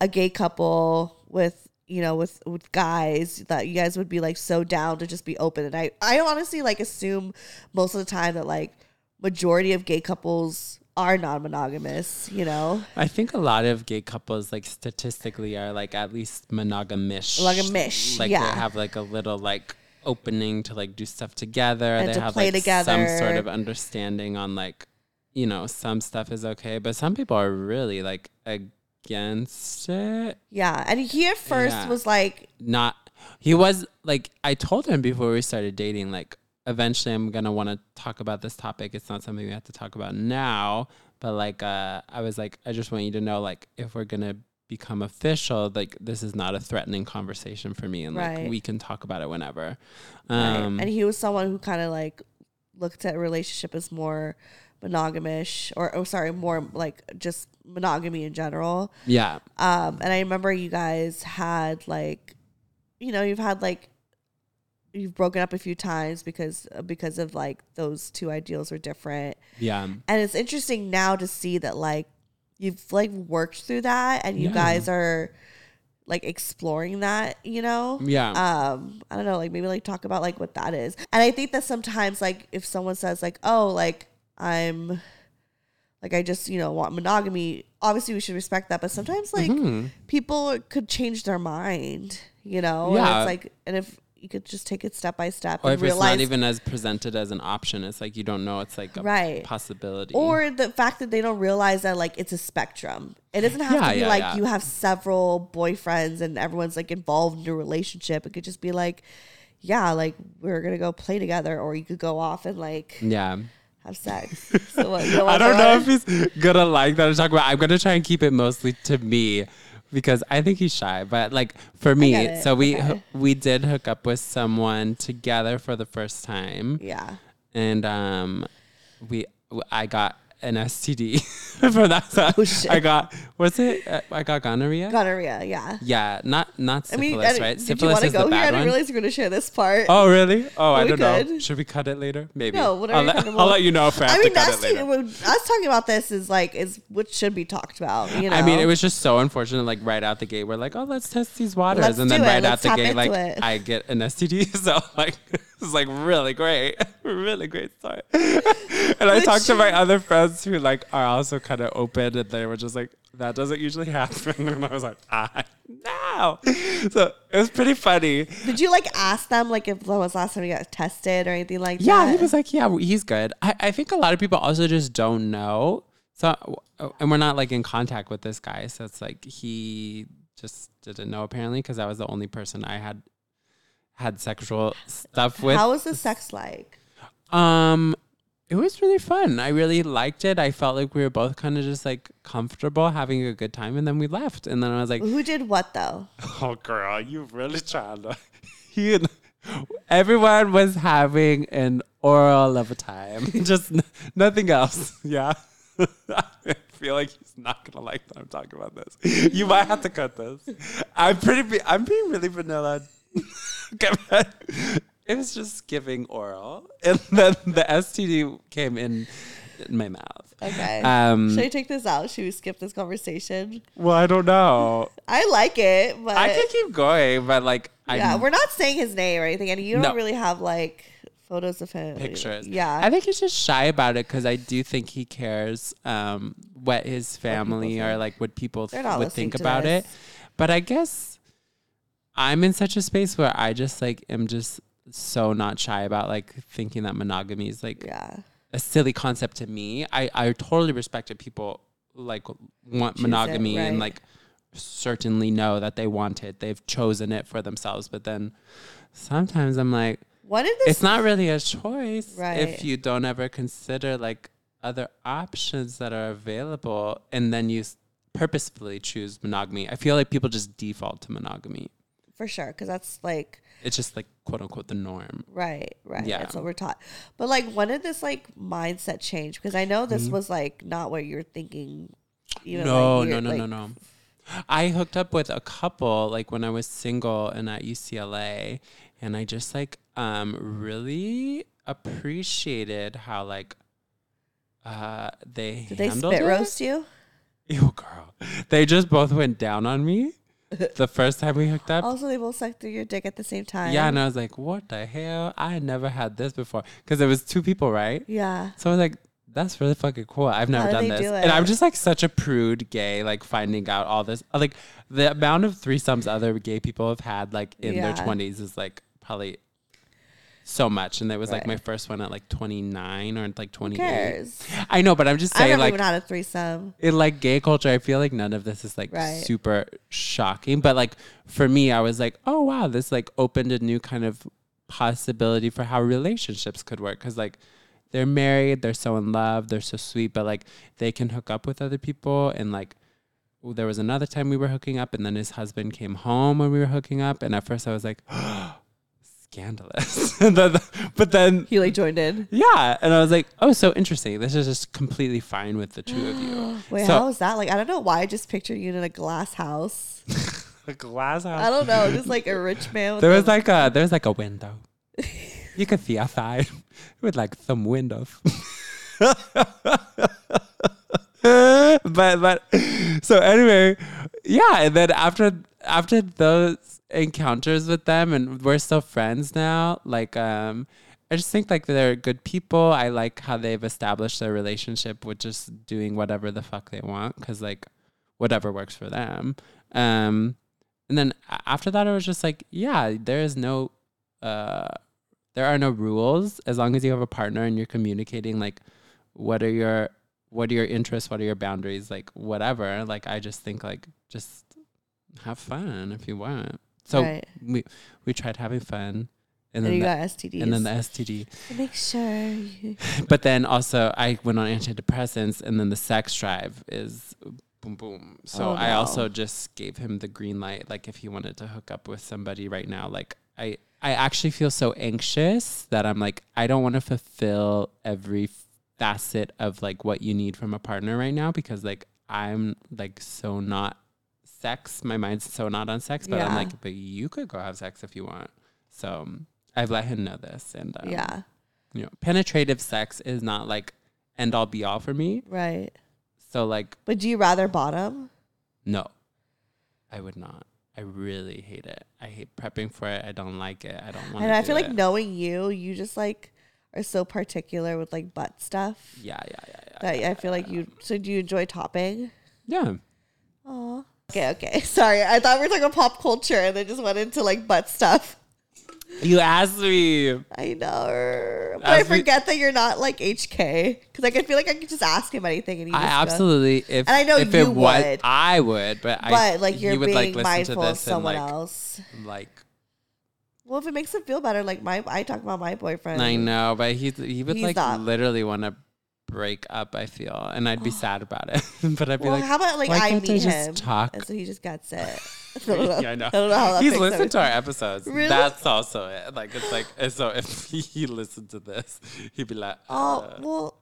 a gay couple with you know with with guys that you guys would be like so down to just be open and I I honestly like assume most of the time that like majority of gay couples are non-monogamous, you know. I think a lot of gay couples, like statistically, are like at least monogamish. Monogamish, Like yeah. they have like a little like opening to like do stuff together. And they to have play like some sort of understanding on like, you know, some stuff is okay, but some people are really like against it. Yeah, and he at first Yeah. was like Not he was like I told him before we started dating, like eventually I'm gonna want to talk about this topic. It's not something we have to talk about now, but like uh, I was like, I just want you to know, like if we're gonna become official, like this is not a threatening conversation for me, and Right. like we can talk about it whenever. Right. Um, and he was someone who kind of like looked at relationship as more monogamish or oh sorry more like just monogamy in general. Yeah, um and i remember you guys had like you know you've had like you've broken up a few times because because of like those two ideals are different. Yeah, and it's interesting now to see that like you've like worked through that and you Yeah. guys are like exploring that you know? Yeah. um i don't know like maybe like talk about like what that is. And i think that sometimes like if someone says like oh like i'm like i just you know want monogamy obviously we should respect that but sometimes like Mhm. people could change their mind you know and Yeah. it's like and if you could just take it step by step Or and if it's not even as presented as an option, it's like you don't know. It's like a Right. possibility. or the fact that they don't realize that like it's a spectrum it doesn't have Yeah, to be yeah, like yeah. you have several boyfriends and everyone's like involved in a relationship it could just be like yeah like we're gonna go play together or you could go off and like yeah. Have sex so what, you don't I don't know if he's gonna like that I talk about. I'm gonna try and keep it mostly to me, because I think he's shy. But like for me, so we Okay. we did hook up with someone together for the first time, Yeah. and um, we I got an STD for that. So Oh, shit. I got was it? Uh, I got gonorrhea. Gonorrhea. Yeah. yeah, not not I syphilis, mean, I didn't- right? did Syphilis you want to go here? I didn't realize you were going to share this part. Oh really? Oh, I don't know. Should we cut it later? Maybe. No, whatever I'll let. I'll let you know if I have I mean, to cut that's it later. when us talking about this is like is what should be talked about. You know, I mean, it was just so unfortunate. Like right out the gate, we're like, "Oh, let's test these waters," Let's and then right out Let's the gate, like it. I get an STD. So like, it's like really great, really great start. and I Which- talked to my other friends who like are also kind of open, and they were just like, "That doesn't usually happen," and I was like, "Ah, no." So it was pretty funny. Did you like ask them like if when was last time you got tested or anything like Yeah, that? Yeah, he was like, yeah, he's good. I, I think a lot of people also just don't know. So, and we're not like in contact with this guy. So it's like he just didn't know apparently because I was the only person I had had sexual stuff with. How was the sex like? Um, it was really fun. I really liked it. I felt like we were both kind of just like comfortable having a good time, and then we left. And then I was like, Who did what though? Oh, girl, you really trying to. You, everyone was having an oral of a time, just n- nothing else. Yeah. I feel like he's not gonna like that I'm talking about this. You might have to cut this. I'm pretty. be- I'm being really vanilla. Okay, but it was just giving oral, and then the STD came in, in my mouth. Okay. Um. Should I take this out? Should we skip this conversation? Well, I don't know. I like it, but I can keep going, but like, yeah, I we're not saying his name or anything, and you don't No. really have like photos of him. pictures. Yeah. I think he's just shy about it because I do think he cares um, what his family or like what people th- would think about this. it. But I guess I'm in such a space where I just like am just so not shy about like thinking that monogamy is like yeah. a silly concept to me. I, I totally respect that people like want Choose it, monogamy and like certainly know that they want it. They've chosen it for themselves. But then sometimes I'm like, what is this? it's not really a choice Right. if you don't ever consider like other options that are available and then you s- purposefully choose monogamy. I feel like people just default to monogamy. for sure, because that's like It's just like quote unquote the norm. right, right. Yeah. That's what we're taught. But like, when did this like mindset change? Because I know Mm-hmm. this was like not what you're thinking. Even no, like, no, you're, no, no, no. I hooked up with a couple like when I was single and at UCLA, and I just like um really appreciated how like uh they Did they spit it. roast you? Ew, girl. They just both went down on me the first time we hooked up. Also, they both sucked through your dick at the same time. yeah, and I was like, what the hell? I had never had this before. Because it was two people, right? yeah. So I was like, that's really fucking cool. I've never done this. do And I'm just like such a prude gay, like finding out all this. Like the amount of threesomes other gay people have had like in their 20s is like probably so much. And it was like my first one at like 29 or like 28. I know, but I'm just saying never like even had a threesome. in like gay culture, I feel like none of this is like Right. super shocking. But like for me, I was like, oh wow, this like opened a new kind of possibility for how relationships could work. Cause like they're married, they're so in love, they're so sweet, but like they can hook up with other people. And like there was another time we were hooking up, and then his husband came home when we were hooking up. And at first I was like, oh, scandalous. But then He like joined in. yeah, and I was like, oh, so interesting. This is just completely fine with the two of you. Wait, So- how was that? Like, I don't know why I just pictured you in a glass house. A glass house. I don't know, just like a rich man. With There a- was like a there was like a window. You could see outside with like some windows. but but so anyway, yeah, and then after after those encounters with them and we're still friends now, like um I just think like they're good people. I like how they've established their relationship with just doing whatever the fuck they want cuz like whatever works for them. Um and then after that, it was just like, yeah, there is no, uh, there are no rules as long as you have a partner and you're communicating. Like, what are your, what are your interests? What are your boundaries? Like, whatever. Like, I just think like just have fun if you want. So Right. we we tried having fun, and and then you the, got STDs. and then the STD. Make sure you. But then also I went on antidepressants, and then the sex drive is boom boom. So Oh, I also just gave him the green light. Like if he wanted to hook up with somebody right now, like I I actually feel so anxious that I'm like I don't want to fulfill every facet of like what you need from a partner right now because like I'm like so not sex. My mind's so not on sex, but I'm like, but you could go have sex if you want. So um, I've let him know this, and um, yeah, you know, penetrative sex is not like end all be all for me. right. So like But do you rather bottom? no, I would not. I really hate it. I hate prepping for it. I don't like it. I don't want. It. And I feel like knowing you, you just like are so particular with like butt stuff Yeah, yeah, yeah, yeah. that I feel like you. So do you enjoy topping? Yeah. Oh. Okay, okay. Sorry, I thought we were talking about pop culture and then just went into like butt stuff. You asked me. I know, but I forget that you're not like HK because like I feel like I could just ask him anything and he I absolutely. If And I know if you it was, would. I would. But I. But like you're would, being like, mindful of this and, someone like, else. Like Well, if it makes him feel better, like my I talk about my boyfriend. I know, but he he would He's like not. literally want to break up. I feel, and I'd be sad about it. but I'd be Well, like, how about like I meet just him talk? and so he just gets it. I don't know. Yeah, I know. I don't know how He's listened to our episodes. Really? That's also it. Like it's like so if he listened to this, he'd be like, Oh uh, well,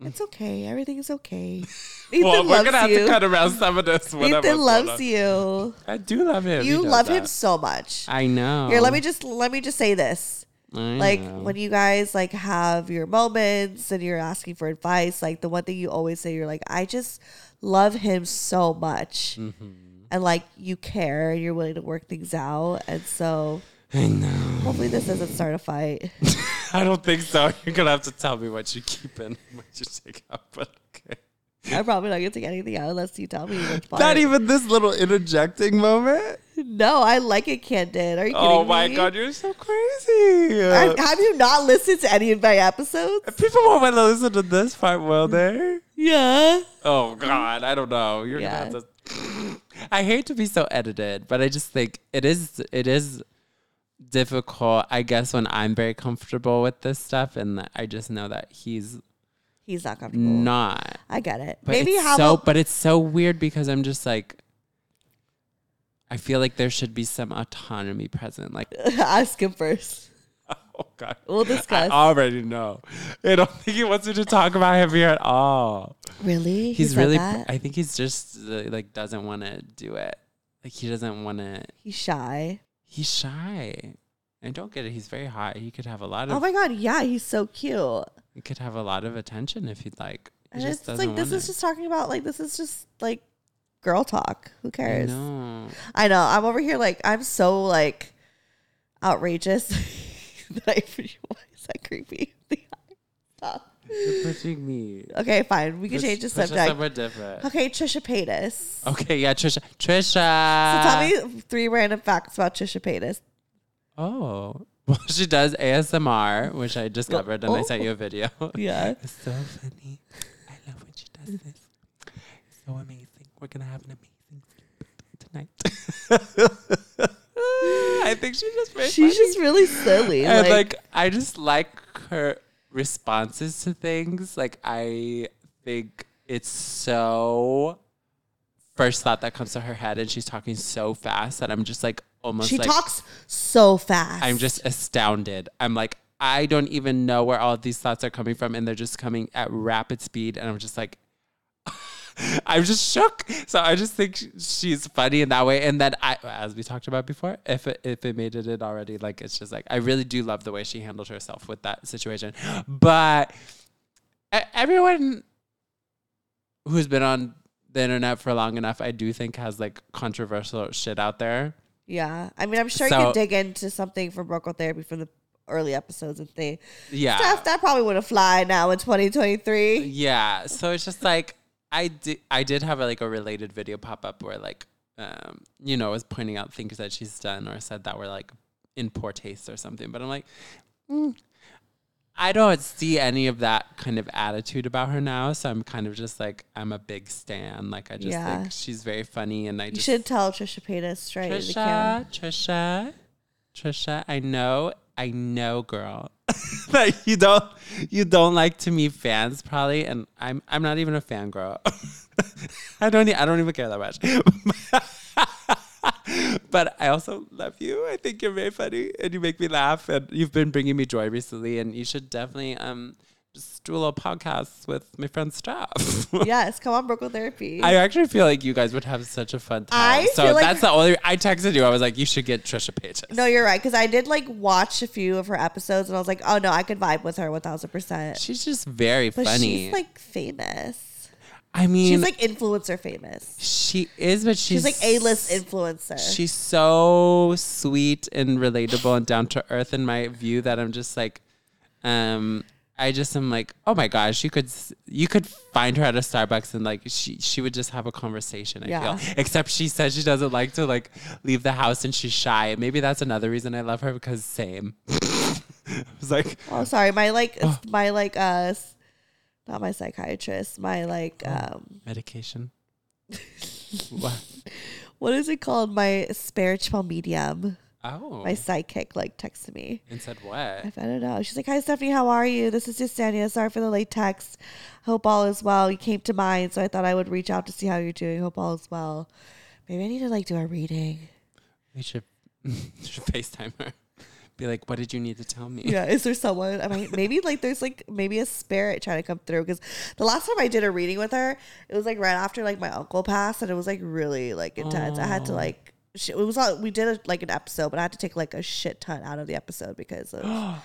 it's okay. Everything is okay. Ethan well, we're gonna have you. to cut around some of this. Ethan loves you. I do love him. You love him that. so much. I know. Here, let me just let me just say this. I Like know. when you guys like have your moments and you're asking for advice, like the one thing you always say, you're like, I just love him so much. Mm-hmm. And like you care and you're willing to work things out. And so I know. hopefully this doesn't start a fight. I don't think so. You're gonna have to tell me what you keep in, what you take out. But. I'm probably not gonna take anything out unless you tell me which part. Not even this little interjecting moment. No, I like it, Candid. Are you oh kidding Oh my me? god, you're so crazy. I- have you not listened to any of my episodes? People won't want to listen to this part, will they? Yeah. Oh God, I don't know. You're Yeah. gonna have to. I hate to be so edited, but I just think it is. It is difficult. I guess when I'm very comfortable with this stuff, and I just know that he's He's not comfortable. not. I get it. But Maybe it's have so. a, But it's so weird because I'm just like. I feel like there should be some autonomy present. Like, ask him first. oh God, We'll discuss. I already know. I don't think he wants me to talk about him here at all. really? He he's really that? i think he's just uh, like doesn't want to do it like he doesn't want to He's shy. he's shy and don't get it he's very hot he could have a lot of Oh my god, yeah, he's so cute. Could have a lot of attention if you'd like he And just it's like this is it. just talking about like this is just like girl talk. Who cares? I know. I know. I'm over here like I'm so like outrageous. that I, why is that creepy? Stop. You're pushing me Okay, fine. We can Push- change the subject. somewhere different Okay, Trisha Paytas. okay yeah trisha trisha So tell me three random facts about Trisha Paytas. oh well she does asmr which i discovered and i sent you a oh, video Yeah. it's so funny i love when she does mm. this it's so amazing we're gonna have an amazing tonight I think she's just very She's funny. just really silly. and like, like I just like her responses to things. Like I think it's so first thought that comes to her head, and she's talking so fast that I'm just like almost she like talks so fast. I'm just astounded. I'm like I don't even know where all these thoughts are coming from, and they're just coming at rapid speed, and I'm just like. I'm just shook. So I just think she's funny in that way. And then I, as we talked about before, if it, if it made it in already, like it's just like I really do love the way she handled herself with that situation. But everyone who's been on the internet for long enough, I do think has like controversial shit out there. Yeah. I mean, I'm sure you So- could dig into something from Broke Girl Therapy from the early episodes and think Yeah. stuff that probably wouldn't fly now in 2023. Yeah. So it's just like I did I did have a, like a related video pop up where like um you know I was pointing out things that she's done or said that were like in poor taste or something. But I'm like, mm, I don't see any of that kind of attitude about her now. So I'm kind of just like I'm a big stan. Like I just Yeah. think she's very funny and I You just should tell Trisha Paytas straight in the camera. Trisha, Trisha, Trisha, I know, I know, girl, that you don't, you don't like to meet fans probably, and I'm, I'm not even a fan, girl. I don't. I don't even care that much. but I also love you. I think you're very funny, and you make me laugh. And you've been bringing me joy recently. And you should definitely um just do a little podcast with my friend Steph. yes, come on, Broke Girl Therapy. I actually feel like you guys would have such a fun time. I so like- that's the only. I texted you. I was like, you should get Trisha Paytas. no, you're right. Because I did like watch a few of her episodes, and I was like, oh no, I could vibe with her one thousand percent. She's just very But funny. she's like famous. I mean, She's like influencer famous. she is, but she's, She's, like a list influencer. She's so sweet and relatable and down to earth in my view that I'm just like, um, I just am like, oh my gosh, you could you could find her at a Starbucks and like she she would just have a conversation. I Yeah. feel, except she says she doesn't like to like leave the house and she's shy. Maybe that's another reason I love her because same. I was like, oh, sorry, my like my like uh, not my psychiatrist. My like Oh. um, medication. what? what is it called? My spiritual medium. Oh, My psychic like texted me. and said what? I don't know. She's like, "Hi Stephanie, how are you? This is Justania. Sorry for the late text. Hope all is well. You came to mind, so I thought I would reach out to see how you're doing. Hope all is well. Maybe I need to like do a reading. We should should FaceTime her. Be like, what did you need to tell me? Yeah, is there someone? I mean, maybe like there's like maybe a spirit trying to come through because the last time I did a reading with her, it was like right after like my uncle passed, and it was like really like intense. I had to oh. like it was all, we did a, like an episode, but I had to take like a shit ton out of the episode because of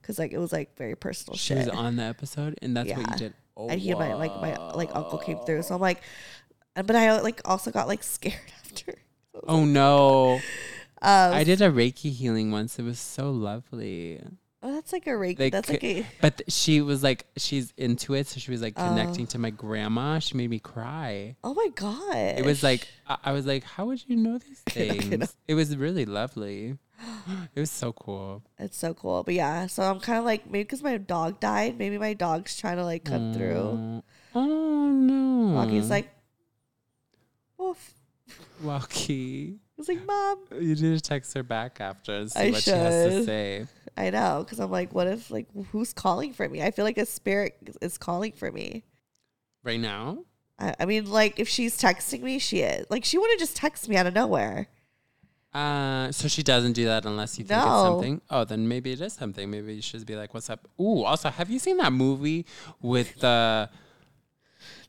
because like it was like very personal She shit. was on the episode, and that's what you did. Oh, and he my like my like uncle came through, so I'm like, but I like also got like scared after. Oh no! I did a Reiki healing once. It was so lovely. oh, that's like a Reiki. Like, that's like a but th- she was like, she's into it, so she was like Oh. connecting to my grandma. She made me cry. oh my god. It was like I, I was like, how would you know these things? It was really lovely. It was so cool. It's so cool. But yeah, so I'm kind of like maybe because my dog died, maybe my dog's trying to like come through. Oh, no! Rocky's like, woof. Walkie. He's like, mom. You need to text her back after and see I what she has to say. I know, because I'm like, what if like who's calling for me? I feel like a spirit is calling for me. Right now? I, I mean, like if she's texting me, she is. Like she wouldn't just text me out of nowhere. Uh, so she doesn't do that unless you think it's something. Oh, then maybe it is something. Maybe you should be like, "What's up?" Ooh, also, have you seen that movie with the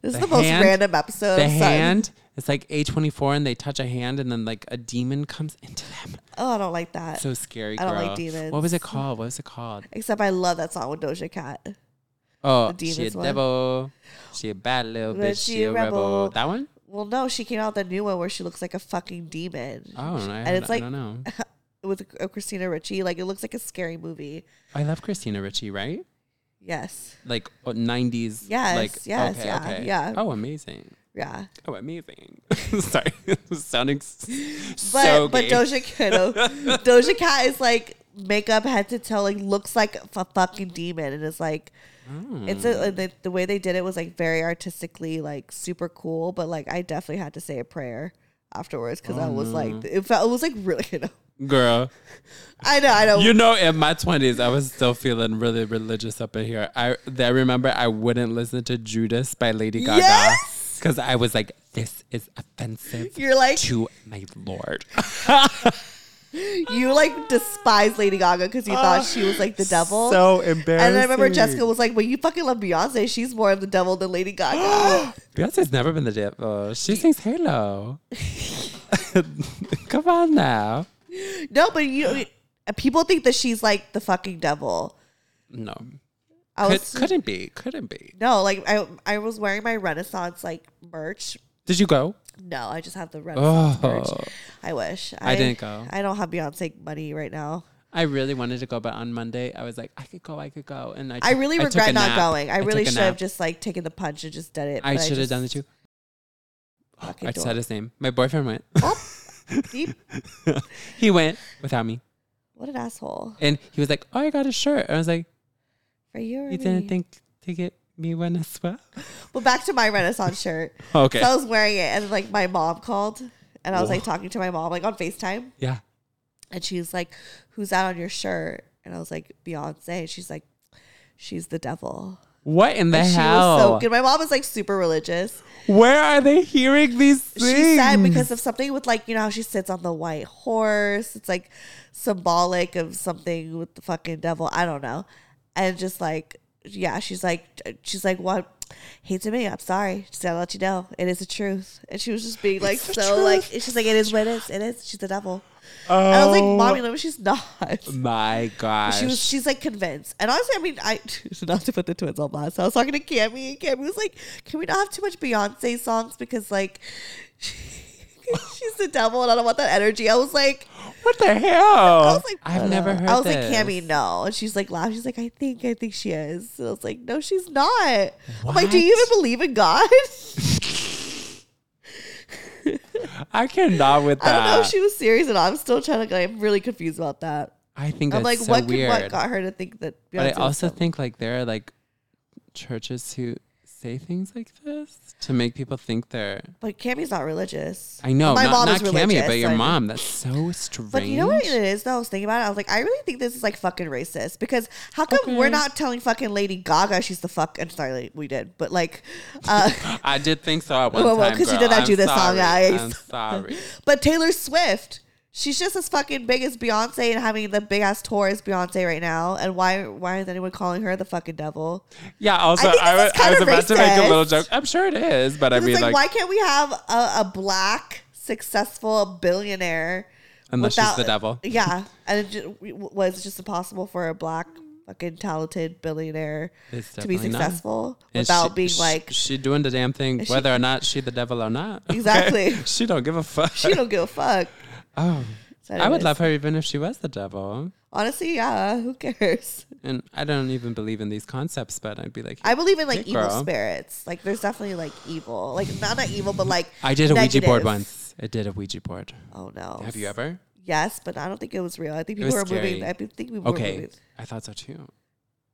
This is The the most random episode. the hand? It's like A twenty four, and they touch a hand, and then like a demon comes into them. Oh, I don't like that. So scary, I don't like demons. What was it called? What was it called? Except I love that song with Doja Cat. Oh, The she a one. devil. She a bad little But bitch. She a rebel. That one? Well, no, she came out with the new one where she looks like a fucking demon. Oh, I, And it's I like- don't know. with uh, Christina Ricci. Like it looks like a scary movie. I love Christina Ricci, right? Yes. Like uh, nineties. Yes, Like yes, okay, yeah, okay. yeah. Oh, amazing. Yeah. Oh, amazing. Sorry, sounding But so but gay. Doja Cat, Doja Cat is like makeup head to toe, like looks like a fucking demon, and it's like. It's Hmm. a, the, the way they did it was like very artistically like super cool, but like I definitely had to say a prayer afterwards because I was like it felt it was like really you know Girl, I know I know you know, in my twenties, I was still feeling really religious up in here. I I remember I wouldn't listen to Judas by Lady Gaga Yes! Because I was like, this is offensive you're like to my lord. you like despise Lady Gaga because you thought she was like the ah, devil. So embarrassing. and I remember Jessica was like, "Well, you fucking love Beyonce. She's more of the devil than Lady Gaga." Beyonce's never been the devil. She sings Halo. Come on now. no, but you people think that she's like the fucking devil. No, I Could, was couldn't be. Couldn't be. no, like I I was wearing my Renaissance like merch. Did you go? No, I just have the Renaissance oh. merch. Oh, I wish I didn't go. I don't have Beyonce money right now. I really wanted to go, but on Monday I was like, I could go, I could go, and I. I took- really took regret not nap. going. I, really took a should have nap. just like taken the punch and just done it. I but should have just done it too. fucking I just had said his name. My boyfriend went. Oh, deep. he went without me, What an asshole. and he was like, "Oh, I got a shirt." I was like, For you or "You me? didn't think to get me one as well?" Well, back to my Renaissance shirt. Oh, okay. So I was wearing it, and like my mom called, and I was like talking to my mom like on Facetime, yeah. and she's like, "Who's that on your shirt?" And I was like, "Beyonce." And she's like, "She's the devil." What in the She hell? was so good. My mom is like super religious. Where are they hearing these things? She said because of something with like you know how she sits on the white horse. It's like symbolic of something with the fucking devil. I don't know, and just like yeah, she's like she's like what. Hate to me, I'm sorry. Just gotta let you know, it is the truth. And she was just being like so like she's like it is what it is. It is. She's the devil. oh, And I was like, mommy, no, she's not. my gosh. She was she's like convinced. And honestly, I mean, I not to put the twins on blast. I was talking to Cammy and Cammy was like, Can we not have too much Beyonce songs? Because like she's the devil and I don't want that energy. I was like what the hell? I was like, I've never don't know." heard I was this. like, Cammy, no. And she's like laughing. She's like, I think, I think she is. And I was like, No, she's not. I'm like, Do you even believe in God? I cannot with that. I don't know if she was serious and I'm still trying to I'm really confused about that. I think I'm that's like, so what weird. could what got her to think that but I also think like there are like churches who say things like this to make people think they're. But Cammy's not religious. I know, My not, mom not is religious, but your so mom. That's so strange. But you know what it is though? I was thinking about it. I was like, I really think this is like fucking racist because how come we're not telling fucking Lady Gaga she's the fuck? I'm sorry, we did, but like, uh, I did think so at one Well, well, time. 'cause you girl. did not I'm do this song, sorry. guys. I'm sorry. but Taylor Swift, she's just as fucking big as Beyonce and having the big ass tour as Beyonce right now. And why why is anyone calling her the fucking devil? Yeah. Also, I I, was, I was about to make a little joke. I'm sure it is, but I mean, like, like, why can't we have a, a black successful billionaire? unless she's the devil. Yeah, and it just, was it just impossible for a black fucking talented billionaire to be definitely not. successful without she- being she- like she doing the damn thing, she- whether or not she the devil or not. okay? Exactly. she don't give a fuck. she don't give a fuck. Oh, I would love her even if she was the devil. Honestly, yeah. Who cares? And I don't even believe in these concepts, but I'd be like, I believe in like Hey, evil girl. spirits. Like there's definitely like evil. Like not not evil, but like I did a Ouija board once. I did a Ouija board. Oh no. Have you ever? Yes, but I don't think it was real. I think people were moving. I think people were Okay, moving. I thought so too.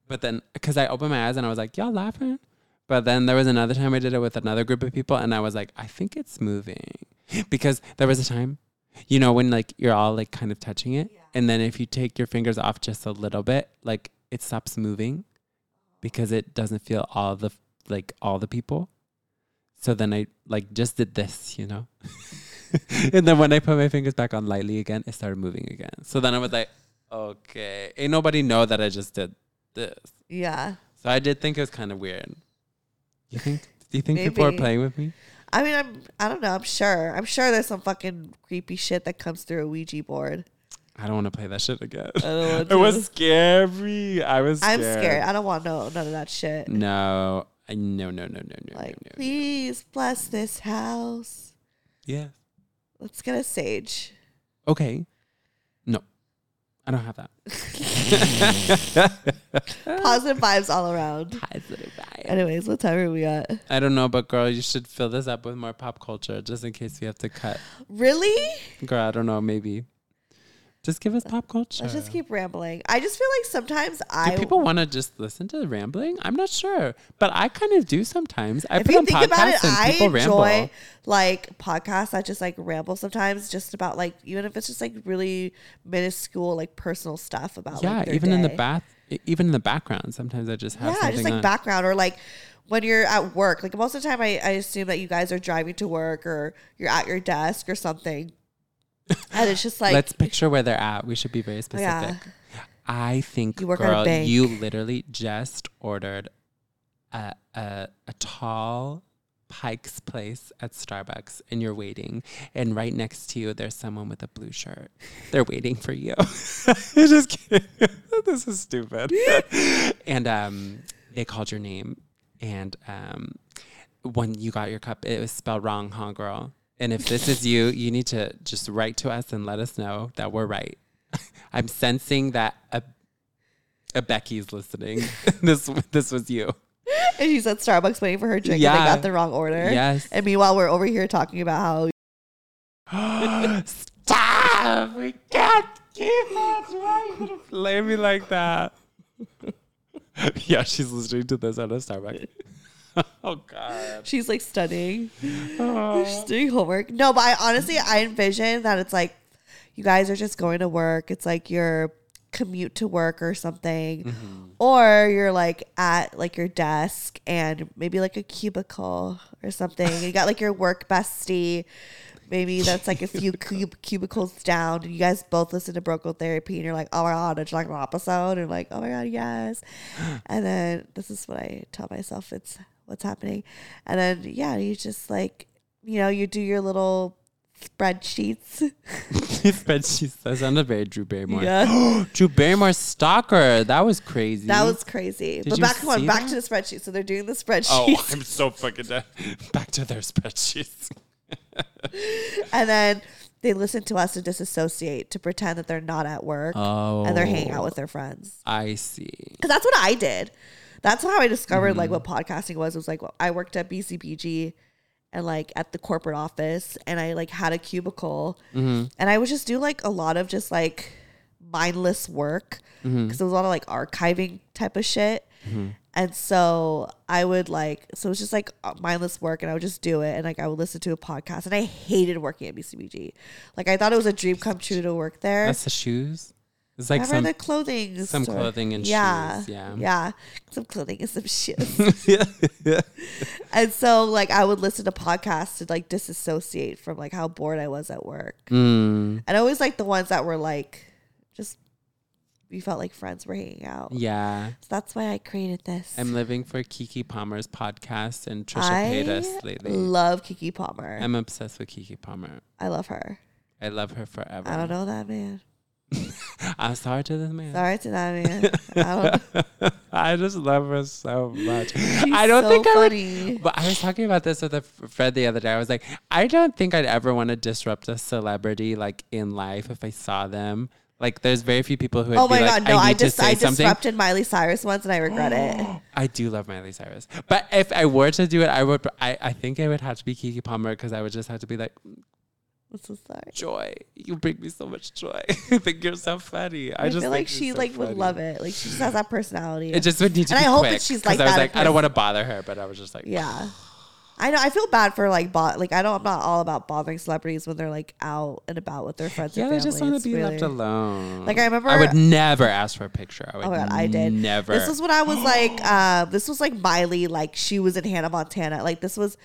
But then, because I opened my eyes and I was like, y'all laughing? But then there was another time I did it with another group of people and I was like, I think it's moving. Because there was a time, you know, when like you're all like kind of touching it. And then if you take your fingers off just a little bit, like it stops moving because it doesn't feel all the, like all the people. So then I like just did this, you know? and then when I put my fingers back on lightly again, it started moving again. So then I was like, okay, ain't nobody know that I just did this. Yeah. So I did think it was kind of weird. You think? Do you think people are playing with me? I mean, I'm. I don't know. I'm sure. I'm sure there's some fucking creepy shit that comes through a Ouija board. I don't want to play that shit again. I don't want it was scary. I was. Scared. I'm scared. I don't want no none of that shit. No, I no no no no no Like, no no. please bless this house. Yeah. Let's get a sage. Okay. No, I don't have that. Positive vibes all around. Positive vibe. Anyways, what time are we at? I don't know, but girl, you should fill this up with more pop culture, just in case we have to cut. Really? Girl, I don't know, maybe. Just give us pop culture. Let's just keep rambling. I just feel like sometimes Do I people want to just listen to the rambling? I'm not sure, but I kind of do sometimes. I if put you on think podcasts about it, and I people enjoy ramble. like podcasts that just like ramble sometimes, just about like even if it's just like really minuscule like personal stuff about Yeah, like, even in the bath, even in the background, sometimes I just have yeah, just like on. background or like when you're at work. Like most of the time, I, I assume that you guys are driving to work or you're at your desk or something, and it's just like Let's picture where they're at. We should be very specific. yeah, I think, You work girl, you literally just ordered a, a a tall Pike's Place at Starbucks, and you're waiting. And right next to you, there's someone with a blue shirt. They're waiting for you. Just kidding. this is stupid. and um, they called your name, and um, when you got your cup, it was spelled wrong, huh, girl? And if this is you, you need to just write to us and let us know that we're right. I'm sensing that a, a Becky's listening. this this was you. and she's at Starbucks waiting for her drink, and Yeah. they got the wrong order. Yes. And meanwhile, we're over here talking about how Stop! We can't keep it. Why are you gonna play me like that? yeah, she's listening to this at a Starbucks. oh God. she's like studying, she's doing homework. No, but I honestly I envision that it's like you guys are just going to work. It's like you're commute to work or something, Mm-hmm. or you're like at like your desk and maybe like a cubicle or something. You got like your work bestie. Maybe that's like a few cub- cubicles down, and you guys both listen to Broke Girl Therapy, and you're like, "Oh my god, it's like an episode," and like, "Oh my god, yes." And then this is what I tell myself: it's what's happening, and then yeah, you just like, you know, you do your little spreadsheets. Spreadsheets. That sounded very Drew Barrymore. Yeah. Drew Barrymore stalker. That was crazy. That was crazy. Did but back on back that? to the spreadsheet. So they're doing the spreadsheet. Oh, I'm so fucking dead. Back to their spreadsheets. and then they listen to us to disassociate to pretend that they're not at work Oh, and they're hanging out with their friends. I see. Because that's what I did. That's how I discovered like Mm-hmm. what podcasting was. It was like I worked at BCBG and like at the corporate office and I like had a cubicle Mm-hmm. and I would just do like a lot of just like mindless work because Mm-hmm. it was a lot of like archiving type of shit. And so I would like, so it was just like uh, mindless work, and I would just do it, and like I would listen to a podcast, and I hated working at BCBG. Like I thought it was a dream come true to work there. That's the shoes. It's like some. the clothing, some store? clothing and yeah, shoes, yeah. yeah, some clothing and some shoes. Yeah, yeah. And so like I would listen to podcasts to like disassociate from like how bored I was at work, Mm, and I always like the ones that were like just we felt like friends were hanging out. yeah. So that's why I created this. I'm living for Keke Palmer's podcast, and Trisha Paytas lately. love Keke Palmer. I'm obsessed with Keke Palmer. I love her. I love her forever. I don't know that man. I'm sorry to this man. Sorry to that man. I don't. I just love her so much. She's I don't so think I would. But I was talking about this with a friend the other day. I was like, I don't think I'd ever want to disrupt a celebrity like in life if I saw them. Like, there's very few people who. Would Oh be my like, god, no! I, I, just I something. disrupted Miley Cyrus once, and I regret it. I do love Miley Cyrus, but if I were to do it, I would. I, I think it would have to be Keke Palmer because I would just have to be like, I'm so sorry. joy. You bring me so much joy. I think you're so funny. I, I, just feel like she so like would love it. Like she just has that personality. It just would need to And be I hope that she's like I was like, I don't want to bother her, but I was just like, yeah. I know. I feel bad for like bo- like I don't. I'm not all about bothering celebrities when they're like out and about with their friends. Yeah, and they just want to be really- left alone. Like, I remember- I would never ask for a picture. I would Oh god, I did. never. This was when I was like, uh, this was like Miley, like she was in Hannah Montana. Like this was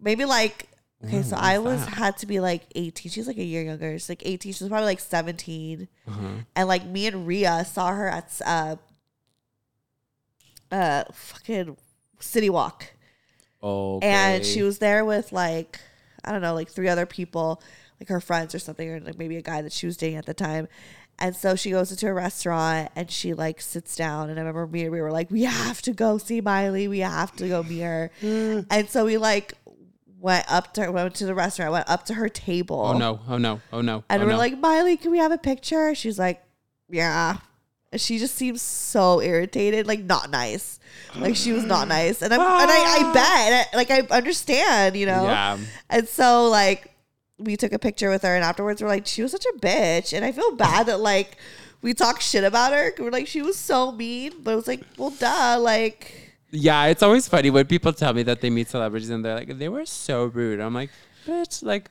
maybe like okay, so I was had to be like 18. She's like a year younger. She's like 18. She was probably like 17. Uh-huh. And like me and Ria saw her at uh uh fucking City Walk. okay. And she was there with like I don't know, like three other people, like her friends or something, or like maybe a guy that she was dating at the time. And so she goes into a restaurant and she like sits down. And I remember me and we were like, we have to go see Miley. We have to go meet her. and so we like went up to her, went to the restaurant, went up to her table. Oh no! Oh no! Oh no! And oh, we're no. like, Miley, can we have a picture? She's like, yeah. And she just seems so irritated, like not nice. Like she was not nice. And I'm and I, I bet, I, like I understand, you know. yeah. And so like we took a picture with her and afterwards we're like, she was such a bitch. And I feel bad that like we talk shit about her. We're like, she was so mean. But it was like, well duh, like Yeah, it's always funny when people tell me that they meet celebrities and they're like, they were so rude. I'm like, bitch, like,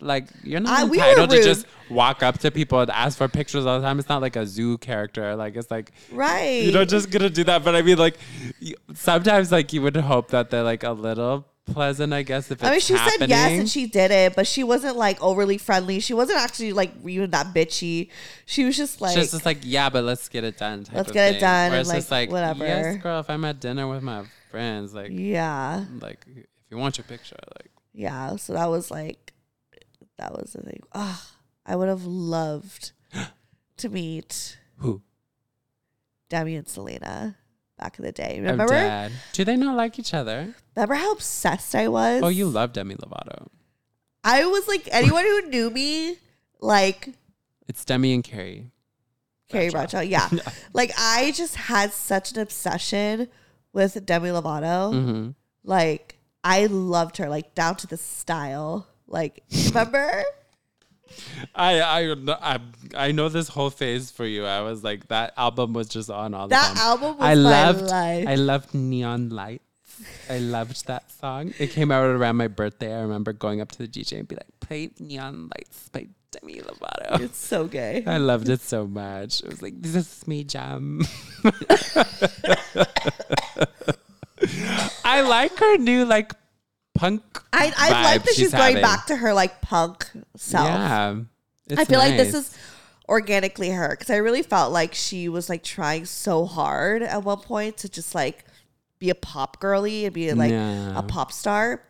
like you're not we were entitled to rude. just walk up to people and ask for pictures all the time. It's not like a zoo character. Like it's like right. you're not just gonna do that. But I mean, like, you, sometimes like you would hope that they're like a little pleasant. I guess if it's I mean, she happening. said yes and she did it, but she wasn't like overly friendly. She wasn't actually like even that bitchy. She was just like, She's just like, yeah, but let's get it done. type Let's of get it done and, it's just like, like, whatever. Yes, girl. If I'm at dinner with my friends, like, yeah, like if you want your picture, like, yeah. So that was like, that was the thing. Ah, I would have loved to meet who? Demi and Selena back in the day. Remember? dead. Do they not like each other? Remember how obsessed I was? Oh, you love Demi Lovato. I was like anyone who knew me, like It's Demi and Carrie. Carrie Bradshaw. Bradshaw. Yeah. like I just had such an obsession with Demi Lovato. Mm-hmm. Like I loved her, like down to the style. Like remember? I I I I know this whole phase for you. I was like that album was just on all the time. That album was I loved life. I loved Neon Lights. I loved that song. It came out around my birthday. I remember going up to the DJ and be like, "Play Neon Lights by Demi Lovato." It's so gay. I loved it so much. It was like, "This is me jam." I like her new like punk. I, I like that she's, going having. back to her like punk self. Yeah, I feel like this is organically her because I really felt like she was like trying so hard at one point to just like be a pop girly and be like Yeah. a pop star.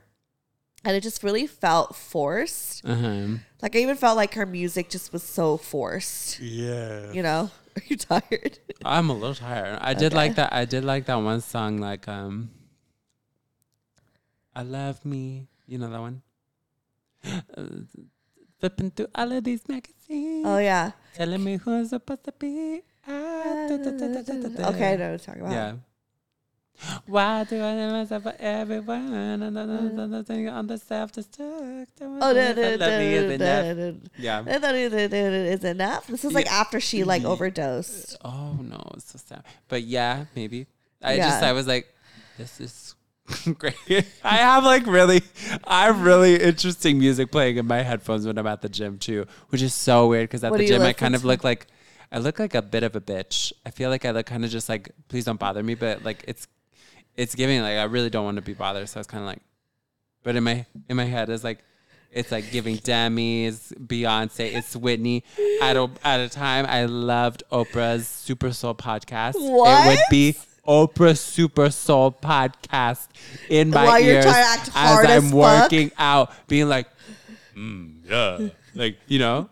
And it just really felt forced. Uh-huh. Like I even felt like her music just was so forced. Yeah. You know? Are you tired? I'm a little tired. I did like that. I did like that one song, like um, "I Love Me." You know that one. Flipping through all of these magazines, Oh yeah. telling me who I'm supposed to be. Ah, da, da, da. Okay, I know what talking about. Yeah. Why do I let myself for everyone? On the self destruct. Oh, no, no, no, love me is enough. no, no. Yeah. Is enough. This is like after she like overdosed. Oh no, it's so sad. But yeah, maybe. I just I was like, this is great. I have like really I have really interesting music playing in my headphones when I'm at the gym too, which is so weird because at What the do you gym I listen kind of to? look like I look like a bit of a bitch. I feel like I look kind of just like please don't bother me, but like it's it's giving like I really don't want to be bothered, so it's kind of like but in my in my head it's like it's like giving Demi, it's Beyonce, it's Whitney. At a, at a time, I loved Oprah's Super Soul podcast. It would be Oprah Super Soul podcast in my While you're ears trying to act as hard I'm as fuck? working out, being like, mm, yeah, like you know,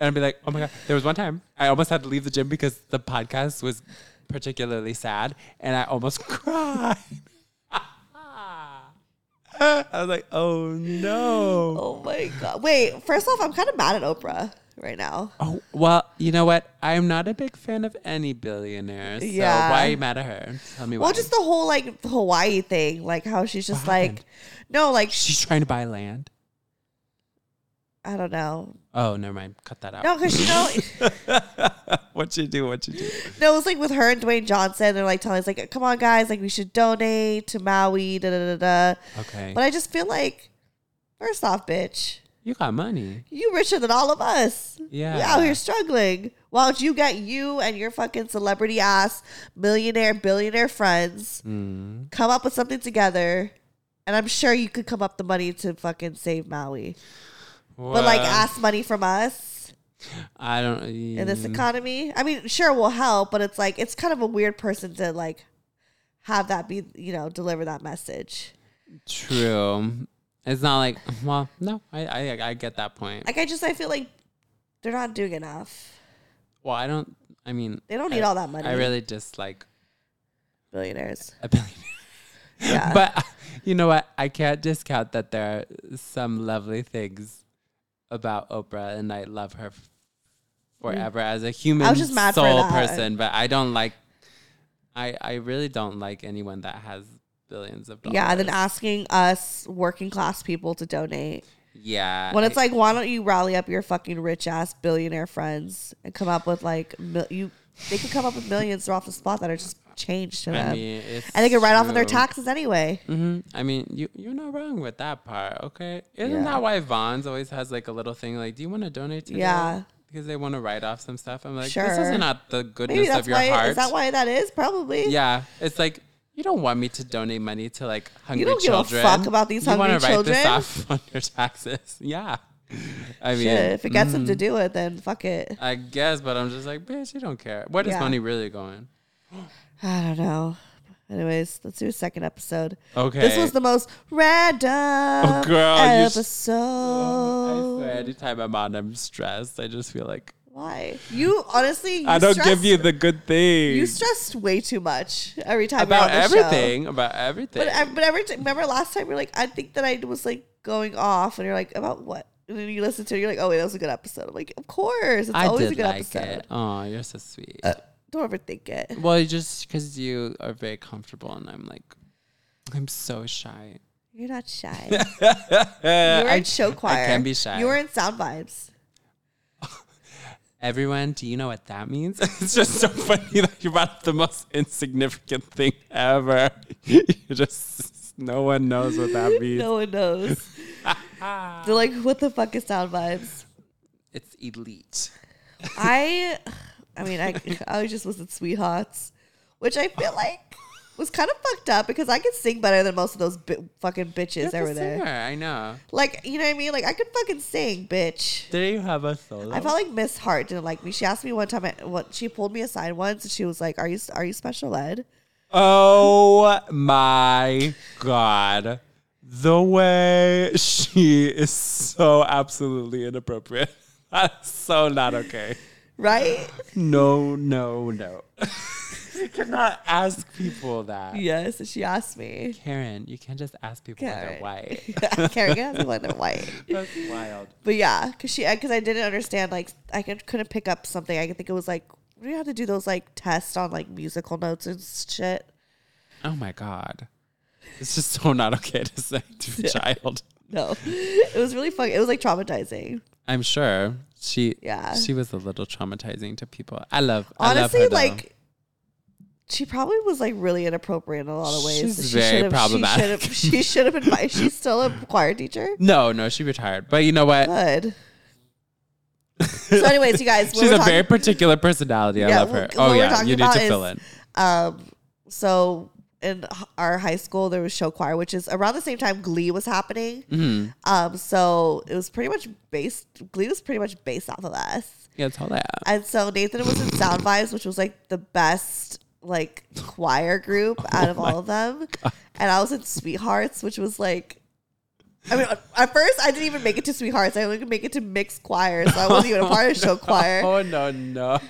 and I'd be like, oh my god. There was one time I almost had to leave the gym because the podcast was particularly sad, and I almost cried. I was like, oh no. Oh my god. Wait, first off, I'm kind of mad at Oprah right now. Oh well, you know what? I'm not a big fan of any billionaires. So Yeah. why are you mad at her? Tell me why. Well, just the whole like Hawaii thing, like how she's just What like, happened? no, like she's trying to buy land. I don't know. Oh, never mind. Cut that out. No, because you know, what you do? What you do? no, it was like with her and Dwayne Johnson. They're like telling us like, come on, guys, like we should donate to Maui, da da da da. Okay. But I just feel like, first off, bitch, you got money. you richer than all of us. Yeah. We out here struggling. Why don't you get you and your fucking celebrity ass millionaire billionaire friends Mm. come up with something together, and I'm sure you could come up the money to fucking save Maui. But like ask money from us I don't. in this economy. I mean, sure we'll help, but it's like it's kind of a weird person to like have that be you know deliver that message. True. It's not like. Well, no. I I, I get that point. Like I just I feel like they're not doing enough. well, I don't. I mean, They don't need I- all that money. I really dislike billionaires. a billion. Yeah. But uh, you know what? I can't discount that there are some lovely things about Oprah, and I love her forever as a human Mm. I was just mad for soul person. But I don't like. I I really don't like anyone that has billions of dollars. yeah, and then asking us working class people to donate. yeah. When it's I- like, why don't you rally up your fucking rich ass billionaire friends and come up with like mil- you? They could come up with millions off the spot that are just changed to them, I mean, it's and they can write off on their taxes anyway. hmm I mean, you you're not wrong with that part. Okay, isn't Yeah. that why Vons always has like a little thing like, do you want to donate to? Yeah. Because they want to write off some stuff. I'm like, this is not the goodness of your why. heart. Is that why that is? Probably. Yeah, it's like you don't want me to donate money to like hungry children. You don't give a children. fuck about these you hungry children. You wanna write children? this off on your taxes. Yeah, I mean, Shit, if it gets them mhm. to do it, then fuck it. I guess, but I'm just like, bitch, you don't care. Where does Yeah. money really going? I don't know. Anyways, let's do a second episode. Okay. This was the most random Oh, girl, you sh- episode. I swear, anytime I'm on, I'm stressed. I just feel like Why? You honestly, you I don't give you the good thing. You stressed way too much every time about the show. everything. About everything. But but every time, remember last time you're like, I think that I was like going off, and you're like, about what? And then you listen to it, you're like, oh wait, that was a good episode. I'm like, of course, it's I always a good like episode. it. Oh, you're so sweet. Uh, don't overthink it. well, just because you are very comfortable, and I'm like, I'm so shy. You're not shy. you were I- in show choir. I can be shy. You were in sound vibes. Everyone, do you know what that means? it's just so funny that you brought up the most insignificant thing ever. you just No one knows what that means. no one knows. They're like, what the fuck is sound vibes? It's elite. I, I mean, I I just was in Sweethearts, which I feel like was kind of fucked up because I could sing better than most of those bi- fucking bitches that were there. I know. Like, you know what I mean? Like, I could fucking sing, bitch. Did you have a solo? I felt like Miss Hart didn't like me. She asked me one time. I, what she pulled me aside once, and she was like, "Are you are you special ed?" Oh my god. The way she is so absolutely inappropriate. That's so not okay. Right? No, no, no. you cannot ask people that. yes. She asked me. Karen, you can't just ask people when they're Karen. white. Karen asked me when they're white. That's wild. But yeah, because she because I didn't understand like I could, couldn't pick up something. I think it was like we had to do those like tests on like musical notes and shit. Oh my god. It's just so not okay to say to a child. No, it was really fun. It was like traumatizing. I'm sure she Yeah. she was a little traumatizing to people. I love Honestly, I love her, like she probably was like really inappropriate in a lot of ways. She's she very problematic. She should have. She should have been. fi- She's still a choir teacher. No, no, she retired. But you know what? Good. So, anyways, you guys, She's a very particular personality. I Yeah, love her. what Oh we're yeah, you need to is- fill in. Um, so in our high school, there was show choir, which is around the same time Glee was happening. Mm-hmm. Um, so it was pretty much based. Glee was pretty much based off of us, Yeah, tell that. and so Nathan was in Sound Vibes, which was like the best like choir group oh out of all of them, and I was in Sweethearts, which was like. I mean, at first I didn't even make it to Sweethearts. I only could make it to mixed choir, so I wasn't even a part of show oh, choir. Oh no, no.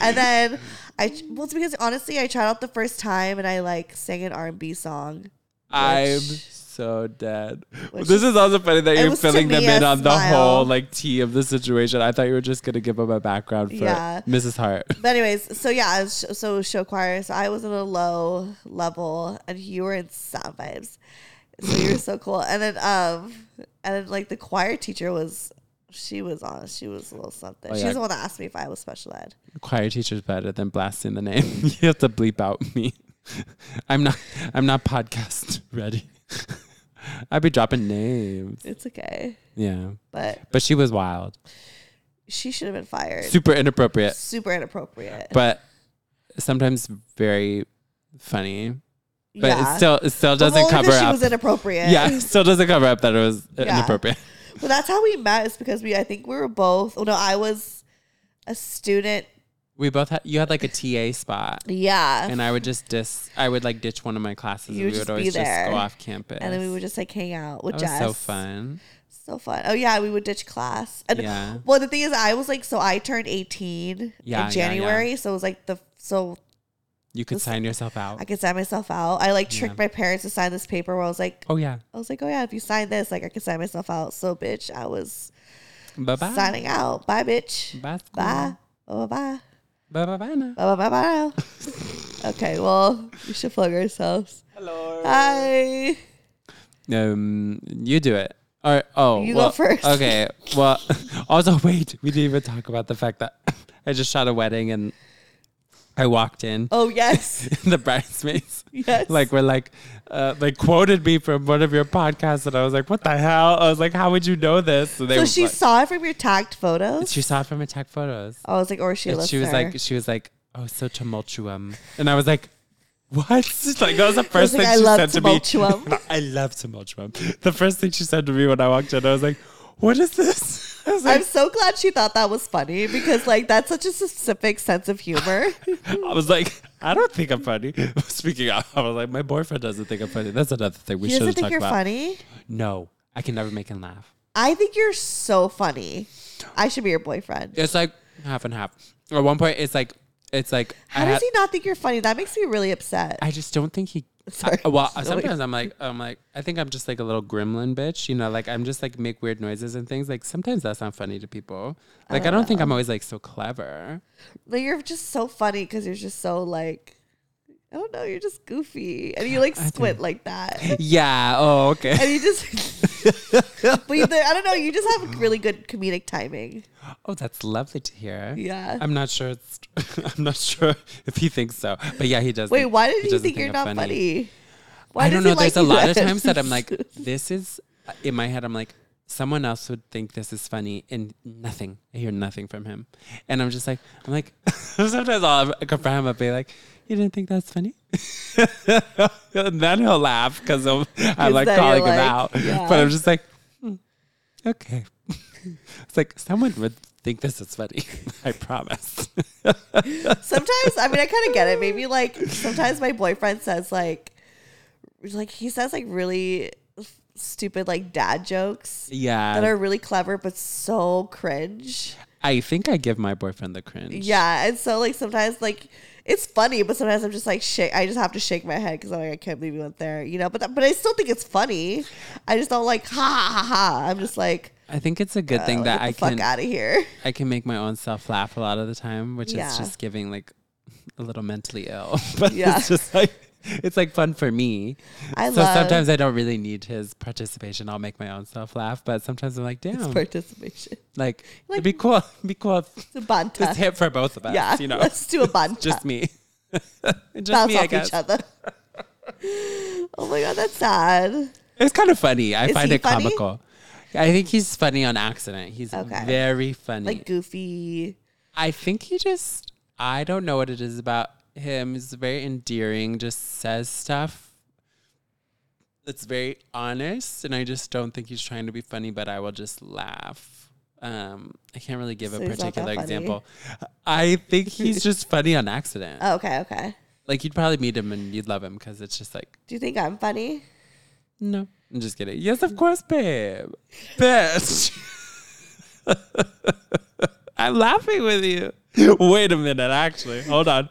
And then I well, it's because honestly, I tried out the first time and I like sang an R and B song. I'm Which- so dead. which This is also funny that you're filling them in on the whole like tea of the situation. I thought you were just gonna give them a background for Yeah. Mrs. Hart. But anyways, so yeah, so show choir. So I was in a low level, and you were in sound vibes. So you were so cool. And then um, and then like the choir teacher was. She was on. She was a little something. Oh, She yeah. was the one that asked me if I was special ed. Choir teacher's better than blasting the name. you have to bleep out me. I'm not. I'm not podcast ready. I'd be dropping names. It's okay, Yeah, but but she was wild, she should have been fired. super inappropriate, Super inappropriate. but sometimes very funny. But yeah. it still it still doesn't cover she up. was inappropriate. yeah, it still doesn't cover up that it was Yeah. inappropriate. Well, that's how we met. Is because we, I think we were both. Oh no, I was a student. We both had you had like a TA spot, Yeah, and I would just dis. I would like ditch one of my classes, You and would we just would be always just there. go off campus. and then we would just like hang out with that was Jess. so fun. So fun. Oh yeah, we would ditch class. And Yeah. well, the thing is, I was like, so I turned eighteen Yeah, in yeah. January, so it was like the so You could sign yourself out. I could sign myself out. I like tricked my parents to sign this paper where I was like, oh yeah. I was like, oh yeah, if you sign this, like I could sign myself out. So bitch, I was Bye bye. signing out. Bye, bitch. Bye. Bye. Oh bye. Bye bye bye now. Bye bye bye bye. okay, well, we should plug ourselves. Hello. Hi. Um, you do it. All right. oh, You go first. Okay. Well, also wait, we didn't even talk about the fact that I just shot a wedding and I walked in. Oh yes, the bridesmaids yes. like were like uh, like quoted me from one of your podcasts and I was like, what the hell? I was like, how would you know this? So, they so she like- saw it from your tagged photos. she saw it from your tagged photos. I was like, or she, she was like, she was like, oh, so tumultuum, and I was like, what? Like that was the I was first like, thing she said to me. tumultuum. I love tumultuum. The first thing she said to me when I walked in, I was like, what is this? I was I'm so glad she thought that was funny because like that's such a specific sense of humor. I was like, I don't think I'm funny. Speaking of, I was like, my boyfriend doesn't think I'm funny. That's another thing we should doesn't think you're about. funny. No, I can never make him laugh. I think you're so funny. I should be your boyfriend. It's like half and half. At one point, it's like, it's like, How I, does had- he not think you're funny? That makes me really upset. I just don't think he. Sorry. I- well, sometimes I'm like, I'm like, I think I'm just like a little gremlin bitch. You know, like I'm just like make weird noises and things. Like sometimes that's not funny to people. Like I don't think I'm oh. always like so clever. Like, you're just so funny because you're just so like, Oh, I don't know, you're just goofy and you like squint like that. Yeah. Oh, okay. And you just, but you, I don't know, you just have really good comedic timing. Oh, that's lovely to hear. Yeah. I'm not sure. It's. I'm not sure if he thinks so, but yeah, he does. Wait, think- why he did you doesn't think you're not funny? Why I don't know. There's like a lot of times that I'm like, this is in my head. I'm like, someone else would think this is funny, and nothing. I hear nothing from him, and I'm just like, I'm like, sometimes I'll confront him and be like, you didn't think that's funny, and then he'll laugh because I'm like calling you're him like, out, yeah. but I'm just like, hmm, okay. it's like someone would think this is funny. I promise. sometimes I mean I kind of get it. Maybe like sometimes my boyfriend says like like he says like really stupid like dad jokes yeah, that are really clever but so cringe. I think I give my boyfriend the cringe. Yeah, and so like sometimes like it's funny, but sometimes I'm just like shake. I just have to shake my head because I'm like I can't believe you went there, you know. But th- but I still think it's funny. I just don't like ha ha ha ha. I'm just like I think it's a good uh, thing that I can out of here. I can make my own self laugh a lot of the time, which Yeah. is just giving like a little mentally ill. But Yeah. it's just like it's like fun for me. I so love sometimes I don't really need his participation. I'll make my own self laugh, but sometimes I'm like, damn, participation. like, Like- it'd be cool, it'd be cool. If It's a banta. it's hit for both of us. yeah, you know, let's do a banta. just me, just bounce me. Off each other. oh my god, that's sad. it's kind of funny. I Is find it funny? comical. I think he's funny on accident. He's Okay. very funny. Like goofy. I think he just I don't know what it is about him. He's very endearing, just says stuff that's very honest, and I just don't think he's trying to be funny, but I will just laugh. Um, I can't really give So a he's not that particular example. I think he's just funny on accident. Oh, okay, okay. like you'd probably meet him and you'd love him because it's just like, Do you think I'm funny? no, I'm just kidding. Yes, of course, babe. Bitch. I'm laughing with you. Wait a minute, actually. Hold on.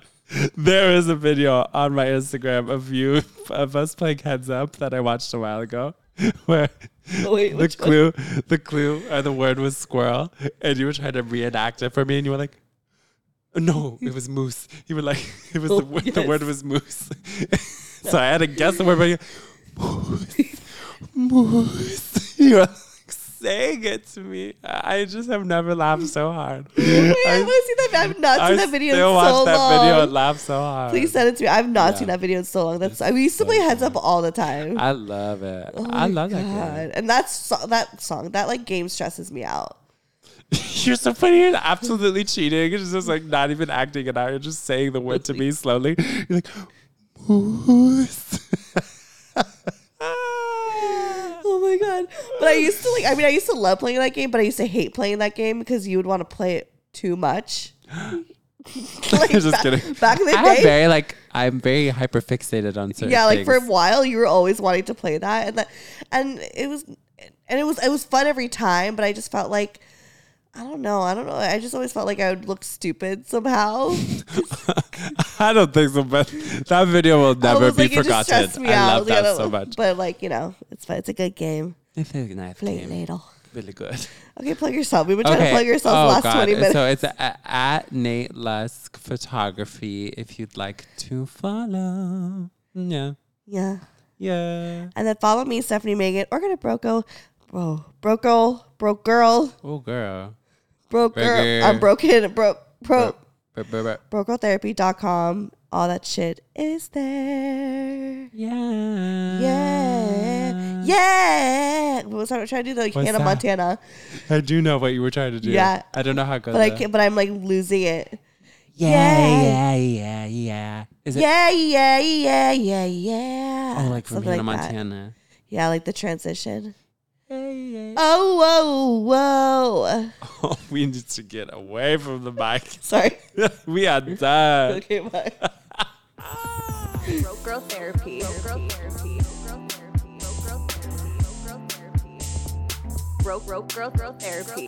There is a video on my Instagram of you of us playing heads up that I watched a while ago where Wait, the which one? clue the clue or the word was squirrel and you were trying to reenact it for me and you were like no, it was moose. You were like, it was Oh, the, word, the word was moose. so I had to guess the word, but you, moose, moose. You were saying it to me. I just have never laughed so hard. Wait, I want to see that. I've not I seen that video still in watch so that video and laugh so hard. Please send it to me. I've not Yeah. seen that video in so long. That's I we used to play heads up all the time. I love it. Oh I love that game. And that's so, that song. That like game stresses me out. You're so funny. You're absolutely cheating. It's just like not even acting it out. You're just saying the word to me slowly. You're like, moose. Oh my god! But I used to like. I mean, I used to love playing that game, but I used to hate playing that game because you would want to play it too much. like Just back, kidding. back in the I have day, very like I'm very hyper fixated on certain yeah, like for a while, you were always wanting to play that, and that, and it was, and it was, it was fun every time. But I just felt like, I don't know, I don't know. I just always felt like I would look stupid somehow. I don't think so, but that video will never be like, forgotten. stressed me I out. love Like, that don't- so much. But like you know, it's fun. It's a good game. It's a nice Play game. later. Really good. Okay, plug yourself. We've been trying to plug yourself oh, the Oh, last God. twenty minutes. So it's a, at Nate Lusk Photography if you'd like to follow. Yeah. yeah. Yeah. And then follow me, Stefanie Maegan, or go to Broco, bro, broke girl, broke girl, Oh, girl. Broke girl. I'm broken, broke, pro, Bur- bur- bur- brokertherapy.com. All that shit is there. Yeah. Yeah. Yeah. What was I trying to do? The What's Hannah that? Montana. I do know what you were trying to do. Yeah. I don't know how it goes. But I can't, but I'm like losing it. Yeah, yeah, yeah, yeah. Is it? Yeah, yeah, yeah, yeah, yeah. Oh, like from Something Hannah like that. Montana. Yeah, like the transition. Yeah, yeah. Oh, whoa, whoa. Oh, we need to get away from the mic. Sorry. we are done. Okay, bye. Broke Girl Therapy. Broke Girl Therapy. Broke Broke Girl Girl Therapy.